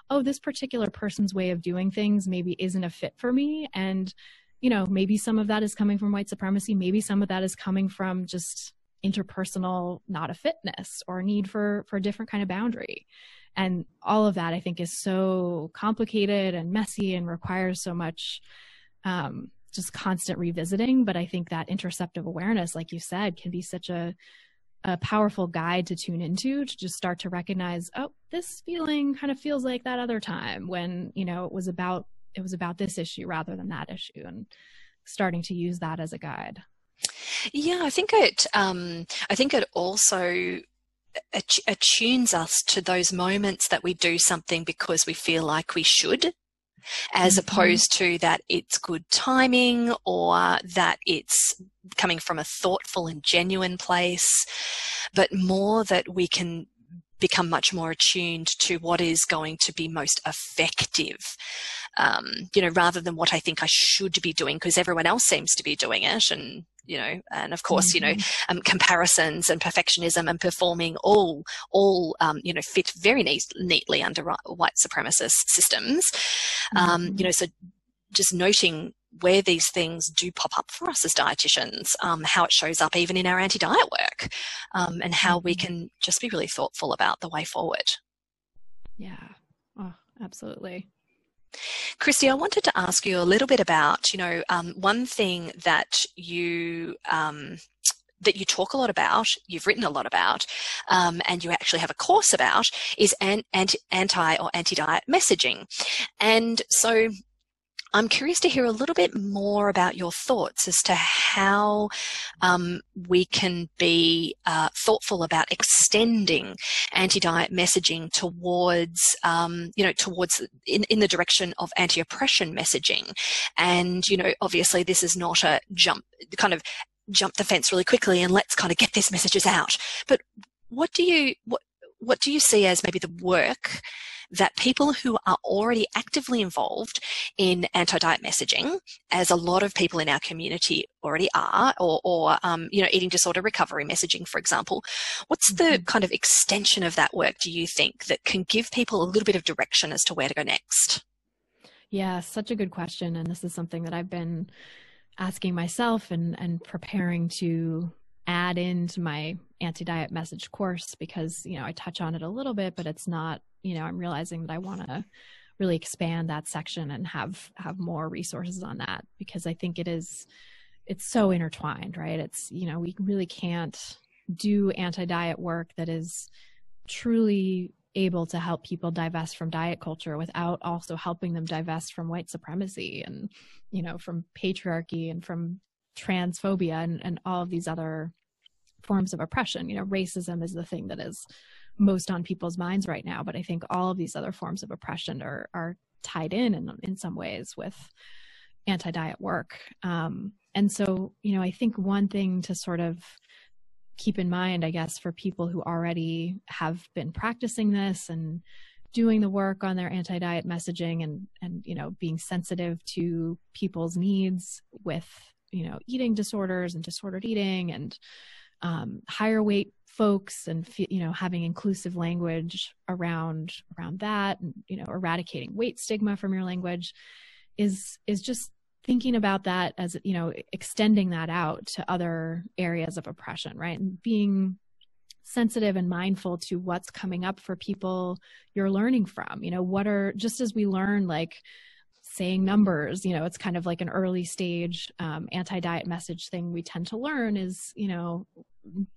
oh this particular person's way of doing things maybe isn't a fit for me and you know maybe some of that is coming from white supremacy maybe some of that is coming from just interpersonal not a fitness or need for for a different kind of boundary. And all of that i think is so complicated and messy and requires so much um, just constant revisiting. But I think that interoceptive awareness, like you said, can be such a a powerful guide to tune into to just start to recognize, oh, this feeling kind of feels like that other time when you know it was about it was about this issue rather than that issue, and starting to use that as a guide. Yeah, I think it. Um, I think it also attunes us to those moments that we do something because we feel like we should as mm-hmm. opposed to that it's good timing or that it's coming from a thoughtful and genuine place, but more that we can become much more attuned to what is going to be most effective. Um, you know, rather than what I think I should be doing because everyone else seems to be doing it and you know, and of course, mm-hmm. you know, mm-hmm. um, comparisons and perfectionism and performing all, all, um, you know, fit very neat, neatly under white supremacist systems. Mm-hmm. Um, you mm-hmm. know, so just noting where these things do pop up for us as dietitians, um, how it shows up even in our anti-diet work, um, and how we mm-hmm. can just be really thoughtful about the way forward. Yeah. Oh, absolutely. Christy, I wanted to ask you a little bit about, you know, um, one thing that you um, that you talk a lot about, you've written a lot about, um, and you actually have a course about is an, anti, anti or anti-diet messaging. And so I'm curious to hear a little bit more about your thoughts as to how um, we can be uh, thoughtful about extending anti-diet messaging towards, um, you know, towards in, in the direction of anti-oppression messaging. And, you know, obviously this is not a jump, kind of jump the fence really quickly and let's kind of get these messages out. But what do you, what, what do you see as maybe the work that people who are already actively involved in anti-diet messaging, as a lot of people in our community already are, or, or um, you know, eating disorder recovery messaging, for example, what's the mm-hmm. kind of extension of that work do you think that can give people a little bit of direction as to where to go next? Yeah, such a good question, and this is something that I've been asking myself and and preparing to add into my anti-diet message course because you know I touch on it a little bit but it's not you know i'm realizing that i want to really expand that section and have have more resources on that because i think it is it's so intertwined right? It's you know we really can't do anti-diet work that is truly able to help people divest from diet culture without also helping them divest from white supremacy and you know from patriarchy and from transphobia and, and all of these other forms of oppression. You know racism is the thing that is most on people's minds right now but i think all of these other forms of oppression are are tied in in, in some ways with anti-diet work. Um, and so you know i think one thing to sort of keep in mind i guess for people who already have been practicing this and doing the work on their anti-diet messaging and and you know being sensitive to people's needs with you know eating disorders and disordered eating and um, higher weight folks and you know having inclusive language around around that and you know eradicating weight stigma from your language is is just thinking about that as you know extending that out to other areas of oppression right? And being sensitive and mindful to what's coming up for people you're learning from. You know what are just as we learn like saying numbers you know it's kind of like an early stage um, anti-diet message thing we tend to learn is you know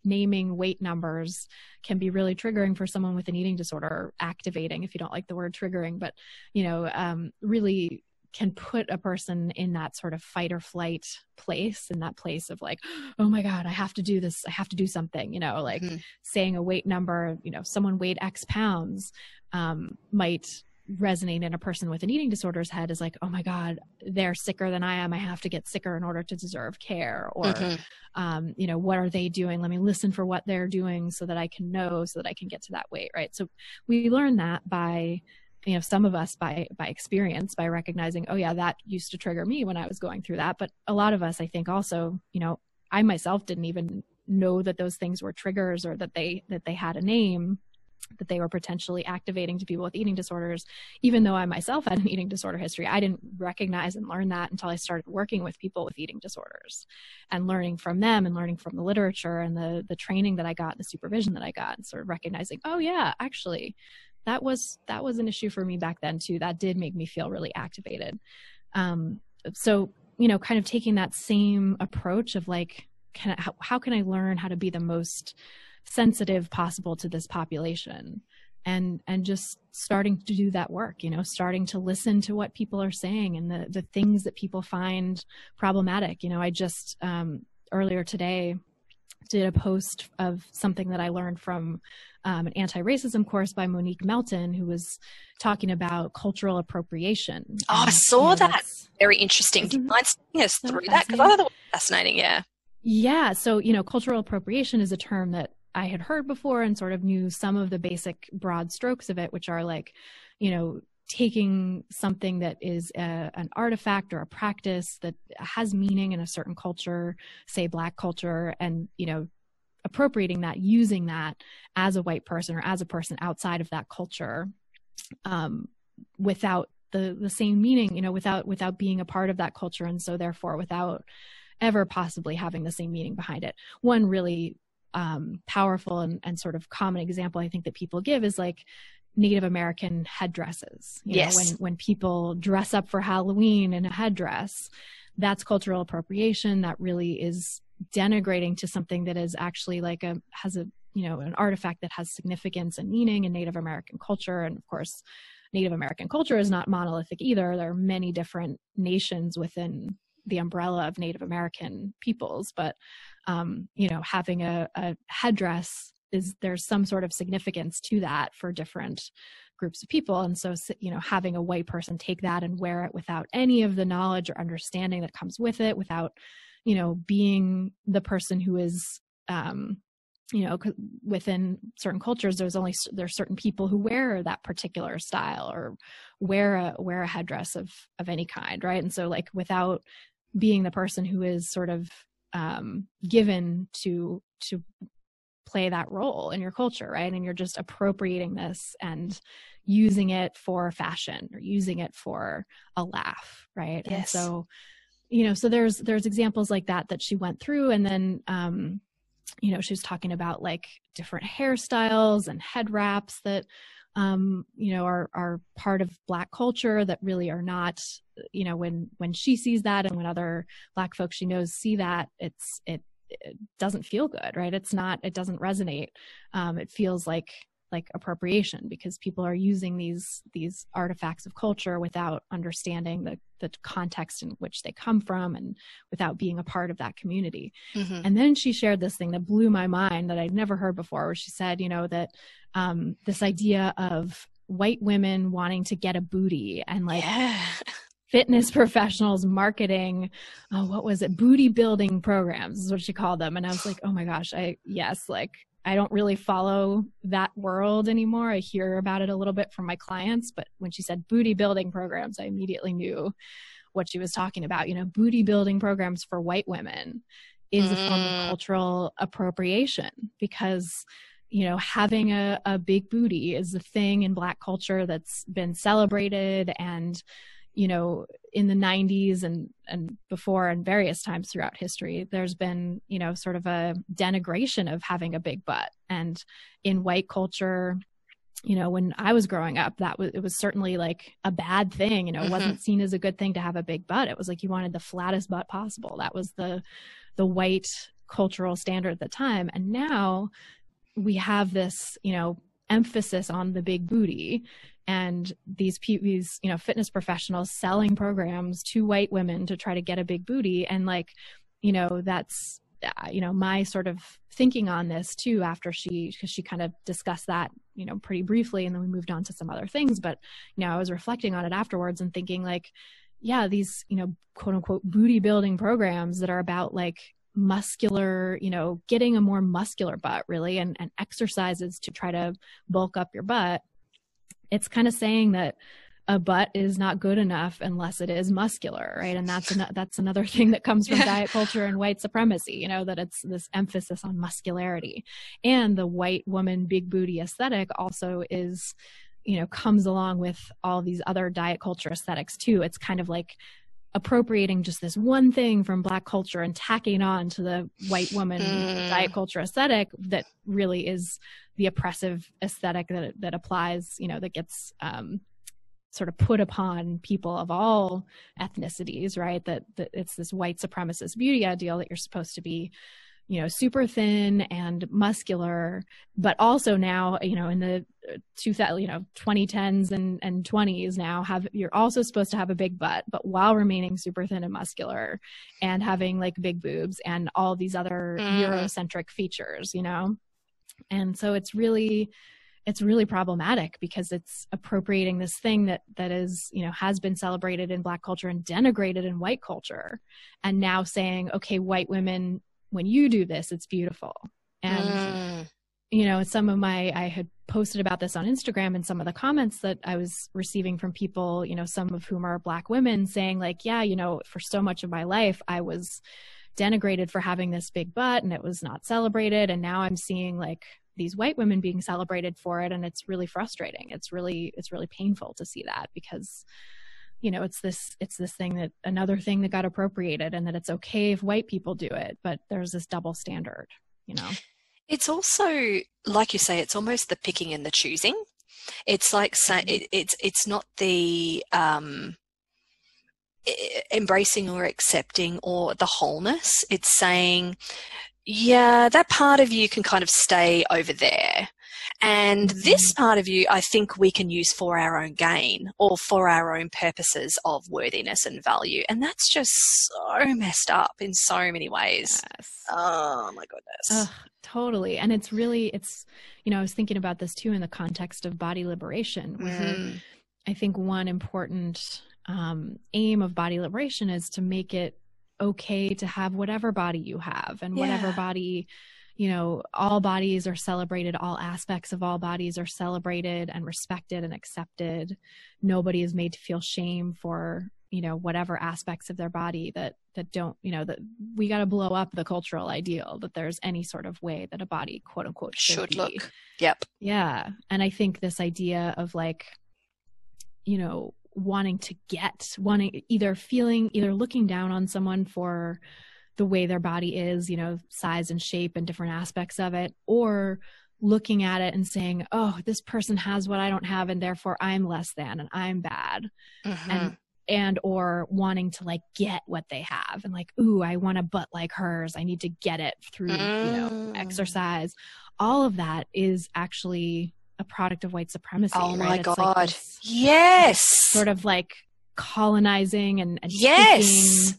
naming weight numbers can be really triggering for someone with an eating disorder activating if you don't like the word triggering but you know um, really can put a person in that sort of fight or flight place in that place of like oh my god i have to do this i have to do something you know like mm-hmm. saying a weight number you know someone weighed x pounds um, might resonate in a person with an eating disorder's head is like oh my god they're sicker than i am. I have to get sicker in order to deserve care or mm-hmm. um, you know what are they doing? Let me listen for what they're doing so that i can know so that i can get to that weight right? So we learn that by you know some of us by by experience by recognizing oh yeah that used to trigger me when i was going through that. But a lot of us i think also you know i myself didn't even know that those things were triggers or that they that they had a name that they were potentially activating to people with eating disorders. Even though i myself had an eating disorder history i didn't recognize and learn that until i started working with people with eating disorders and learning from them and learning from the literature and the the training that i got the supervision that i got and sort of recognizing oh yeah actually that was that was an issue for me back then too. That did make me feel really activated. Um, so you know kind of taking that same approach of like can I, how, how can i learn how to be the most sensitive possible to this population and and just starting to do that work you know starting to listen to what people are saying and the the things that people find problematic you know i just um, earlier today did a post of something that I learned from um, an anti-racism course by Monique Melton, who was talking about cultural appropriation. Oh, I saw you know, that. Very interesting. Do you mind taking us through that? Because I thought that was fascinating. Yeah. Yeah. So, you know, cultural appropriation is a term that I had heard before and sort of knew some of the basic broad strokes of it, which are like, you know, taking something that is a, an artifact or a practice that has meaning in a certain culture say black culture and you know appropriating that using that as a white person or as a person outside of that culture um, without the the same meaning you know without without being a part of that culture and so therefore without ever possibly having the same meaning behind it. One really um, powerful and, and sort of common example I think that people give is like Native American headdresses. You yes. Know, when when people dress up for Halloween in a headdress, that's cultural appropriation. That really is denigrating to something that is actually like a has a you know an artifact that has significance and meaning in Native American culture. And of course, Native American culture is not monolithic either. There are many different nations within the umbrella of Native American peoples, but um, you know, having a, a headdress is there's some sort of significance to that for different groups of people. And so you know having a white person take that and wear it without any of the knowledge or understanding that comes with it without you know being the person who is um you know within certain cultures there's only there's certain people who wear that particular style or wear a wear a headdress of of any kind right? And so like without being the person who is sort of um given to to play that role in your culture, right? And you're just appropriating this and using it for fashion or using it for a laugh, right? Yes. And so, you know, so there's there's examples like that that she went through, and then um, you know, she was talking about like different hairstyles and head wraps that um, you know, are are part of black culture that really are not, you know, when when she sees that and when other black folks she knows see that, it's it it doesn't feel good right? It's not it doesn't resonate. Um, it feels like like appropriation because people are using these these artifacts of culture without understanding the the context in which they come from and without being a part of that community. Mm-hmm. and then she shared this thing that blew my mind that i'd never heard before where she said you know that um, this idea of white women wanting to get a booty and like yeah. fitness [LAUGHS] professionals marketing oh, what was it? Booty building programs is what she called them. And i was like oh my gosh i yes like i don't really follow that world anymore i hear about it a little bit from my clients but when she said booty building programs i immediately knew what she was talking about you know booty building programs for white women is mm. a form of mm. cultural appropriation because you know having a, a big booty is a thing in black culture that's been celebrated and you know in the 90s and and before and various times throughout history there's been you know sort of a denigration of having a big butt. And in white culture you know when i was growing up that was it was certainly like a bad thing. You know it mm-hmm. wasn't seen as a good thing to have a big butt. It was like you wanted the flattest butt possible. That was the the white cultural standard at the time. And now we have this you know emphasis on the big booty and these these you know fitness professionals selling programs to white women to try to get a big booty. And like you know that's uh, you know my sort of thinking on this too after she because she kind of discussed that you know pretty briefly and then we moved on to some other things. But you know i was reflecting on it afterwards and thinking like yeah these you know quote unquote booty building programs that are about like muscular you know getting a more muscular butt really and, and exercises to try to bulk up your butt it's kind of saying that a butt is not good enough unless it is muscular, right? And that's an, that's another [LAUGHS] thing that comes from yeah. diet culture and white supremacy. You know that it's this emphasis on muscularity, and the white woman big booty aesthetic also is, you know, comes along with all these other diet culture aesthetics too. It's kind of like appropriating just this one thing from black culture and tacking on to the white woman mm. diet culture aesthetic that really is the oppressive aesthetic that that applies you know that gets um, sort of put upon people of all ethnicities, right? That, that it's this white supremacist beauty ideal that you're supposed to be, you know, super thin and muscular, but also now, you know, in the uh, two thousand, you know, 2010s and, and 20s now have, you're also supposed to have a big butt, but while remaining super thin and muscular and having like big boobs and all these other mm. Eurocentric features, you know? And so it's really, it's really problematic because it's appropriating this thing that that is you know has been celebrated in black culture and denigrated in white culture and now saying okay white women when you do this it's beautiful. And mm. you know some of my i had posted about this on instagram and some of the comments that i was receiving from people you know some of whom are black women saying like yeah you know for so much of my life i was denigrated for having this big butt and it was not celebrated. And now i'm seeing like these white women being celebrated for it and it's really frustrating. It's really it's really painful to see that because you know it's this it's this thing that another thing that got appropriated and that it's okay if white people do it but there's this double standard you know it's also like you say it's almost the picking and the choosing it's like mm-hmm. it, it's it's not the um embracing or accepting or the wholeness it's saying yeah, that part of you can kind of stay over there. And this part of you, I think we can use for our own gain or for our own purposes of worthiness and value. And that's just so messed up in so many ways. Yes. Oh my goodness. totally. And it's really, it's, you know, I was thinking about this too in the context of body liberation, where mm-hmm. I think one important um, aim of body liberation is to make it okay to have whatever body you have and yeah. whatever body you know all bodies are celebrated all aspects of all bodies are celebrated and respected and accepted. Nobody is made to feel shame for you know whatever aspects of their body that that don't you know that we got to blow up the cultural ideal that there's any sort of way that a body quote unquote should, should look. Yep. Yeah. And i think this idea of like you know wanting to get wanting either feeling either looking down on someone for the way their body is you know size and shape and different aspects of it or looking at it and saying oh this person has what i don't have and therefore i'm less than and i'm bad mm-hmm. and and or wanting to like get what they have and like ooh i want a butt like hers i need to get it through mm. you know mm. exercise all of that is actually a product of white supremacy. Oh my it's god! Like yes, sort of like colonizing and, and yes,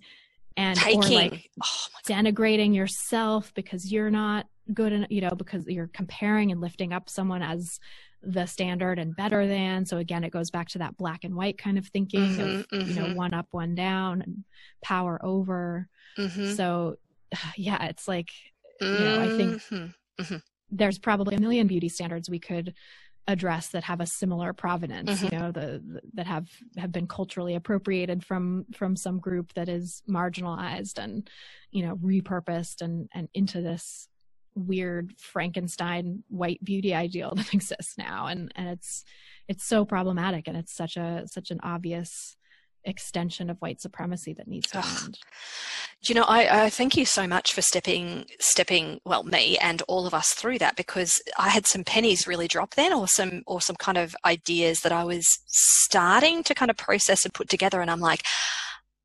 and taking. or like oh denigrating yourself because you're not good enough. You know, because you're comparing and lifting up someone as the standard and better than. So again, it goes back to that black and white kind of thinking mm-hmm, of mm-hmm. you know mm-hmm. one up, one down, and power over. Mm-hmm. So [SIGHS] yeah, it's like you know I think mm-hmm. Mm-hmm there's probably a million beauty standards we could address that have a similar provenance mm-hmm. you know the, the, that have have been culturally appropriated from from some group that is marginalized and you know repurposed and and into this weird frankenstein white beauty ideal [LAUGHS] that exists now and and it's it's so problematic and it's such a such an obvious extension of white supremacy that needs to end. Do you know, I, I, thank you so much for stepping, stepping, well, me and all of us through that because I had some pennies really drop then, or some, or some kind of ideas that I was starting to kind of process and put together, and I'm like,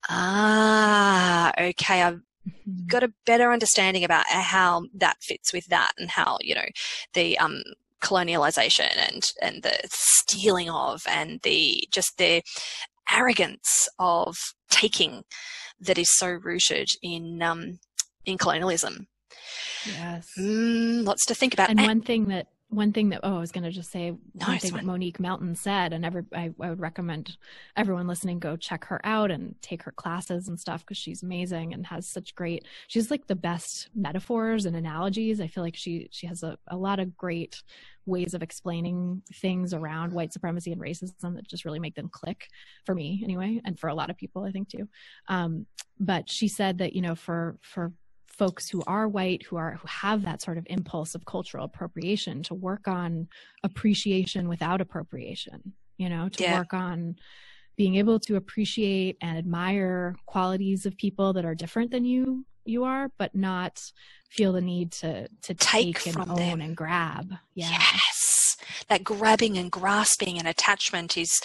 ah, okay, I've mm-hmm. got a better understanding about how that fits with that, and how you know the um colonialization and and the stealing of and the just the arrogance of taking that is so rooted in um, in colonialism. Yes, mm, lots to think about. And, and one thing that one thing that oh I was going to just say no, one thing that Monique Melton said, and every I, I, would recommend everyone listening go check her out and take her classes and stuff because she's amazing and has such great. She's like the best metaphors and analogies. I feel like she she has a, a lot of great ways of explaining things around white supremacy and racism that just really make them click for me anyway and for a lot of people i think too um, but she said that you know for for folks who are white who are who have that sort of impulse of cultural appropriation to work on appreciation without appropriation you know to yeah. work on being able to appreciate and admire qualities of people that are different than you you are but not feel the need to to take, take and own them. and grab yeah. yes that grabbing and grasping and attachment is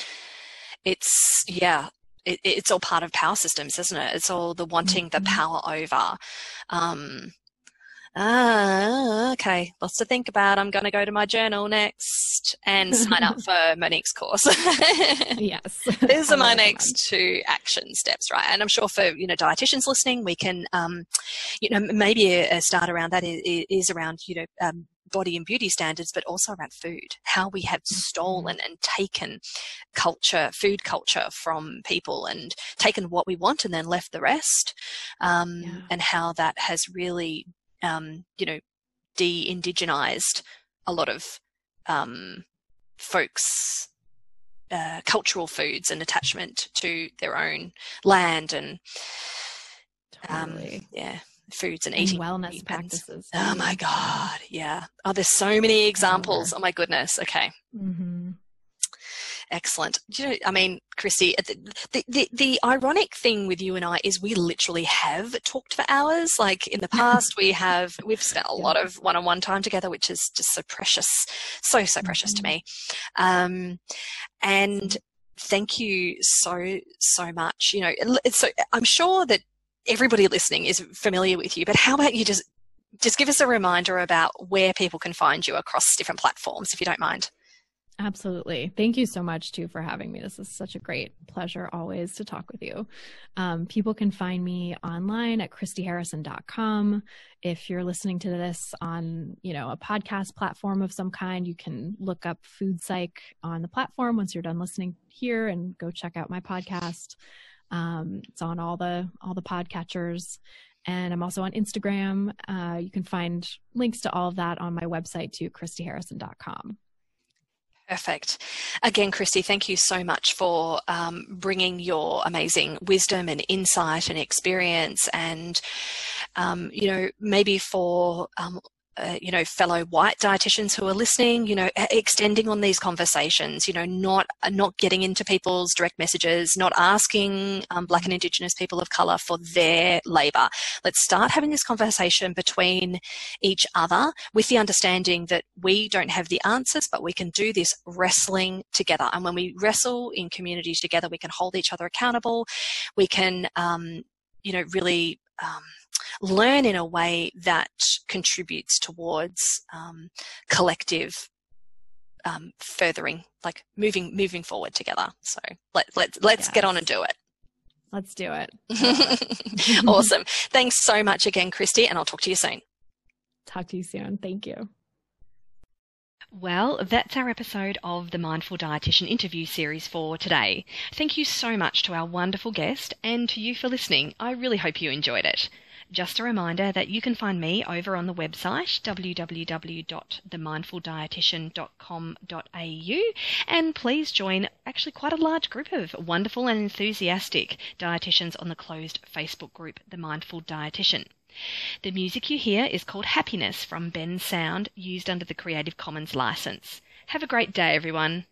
it's yeah it, it's all part of power systems, isn't it? It's all the wanting mm-hmm. the power over. Um, ah, okay, lots to think about. I'm going to go to my journal next and sign up [LAUGHS] for my next course. [LAUGHS] yes, these are my next two action steps, right? And I'm sure for you know dietitians listening, we can, um, you know, maybe a, start around that is, is around you know um, body and beauty standards, but also around food, how we have mm-hmm. stolen and taken culture, food culture from people and taken what we want and then left the rest, um, yeah. and how that has really, um, you know, de-indigenized a lot of um, folks' uh, cultural foods and attachment to their own land and um, totally. yeah foods and, and eating wellness practices. Oh my god, yeah. Oh, there's so many examples. Oh my goodness. Okay. Mm-hmm. Excellent. You know, I mean, Christy, the, the, the ironic thing with you and I is we literally have talked for hours. Like in the past, we [LAUGHS] have we've spent a lot of one-on-one time together, which is just so precious, so so precious mm-hmm. to me. Um, and thank you so so much. You know, so I'm sure that everybody listening is familiar with you, but how about you just just give us a reminder about where people can find you across different platforms, if you don't mind. Absolutely. Thank you so much, too, for having me. This is such a great pleasure always to talk with you. Um, people can find me online at christyharrison.com. If you're listening to this on, you know, a podcast platform of some kind, you can look up Food Psych on the platform once you're done listening here and go check out my podcast. Um, it's on all the all the podcatchers, and I'm also on Instagram. Uh, you can find links to all of that on my website too, ChristyHarrison.com. Perfect. Again, Christy, thank you so much for um, bringing your amazing wisdom and insight and experience, and um, you know maybe for um, uh, you know fellow white dietitians who are listening you know extending on these conversations you know not uh, not getting into people's direct messages not asking um, black and indigenous people of color for their labor let's start having this conversation between each other with the understanding that we don't have the answers but we can do this wrestling together. And when we wrestle in communities together we can hold each other accountable. We can um, you know really um, learn in a way that contributes towards um, collective um, furthering, like moving moving forward together. So let let let's yes. get on and do it. Let's do it. [LAUGHS] awesome. Thanks so much again, Christy, and I'll talk to you soon. Talk to you soon. Thank you. Well, that's our episode of the Mindful Dietitian interview series for today. Thank you so much to our wonderful guest and to you for listening. I really hope you enjoyed it. Just a reminder that you can find me over on the website www.themindfuldietitian.com.au and please join actually quite a large group of wonderful and enthusiastic dietitians on the closed Facebook group The Mindful Dietitian. The music you hear is called Happiness from Bensound, used under the Creative Commons license. Have a great day, everyone.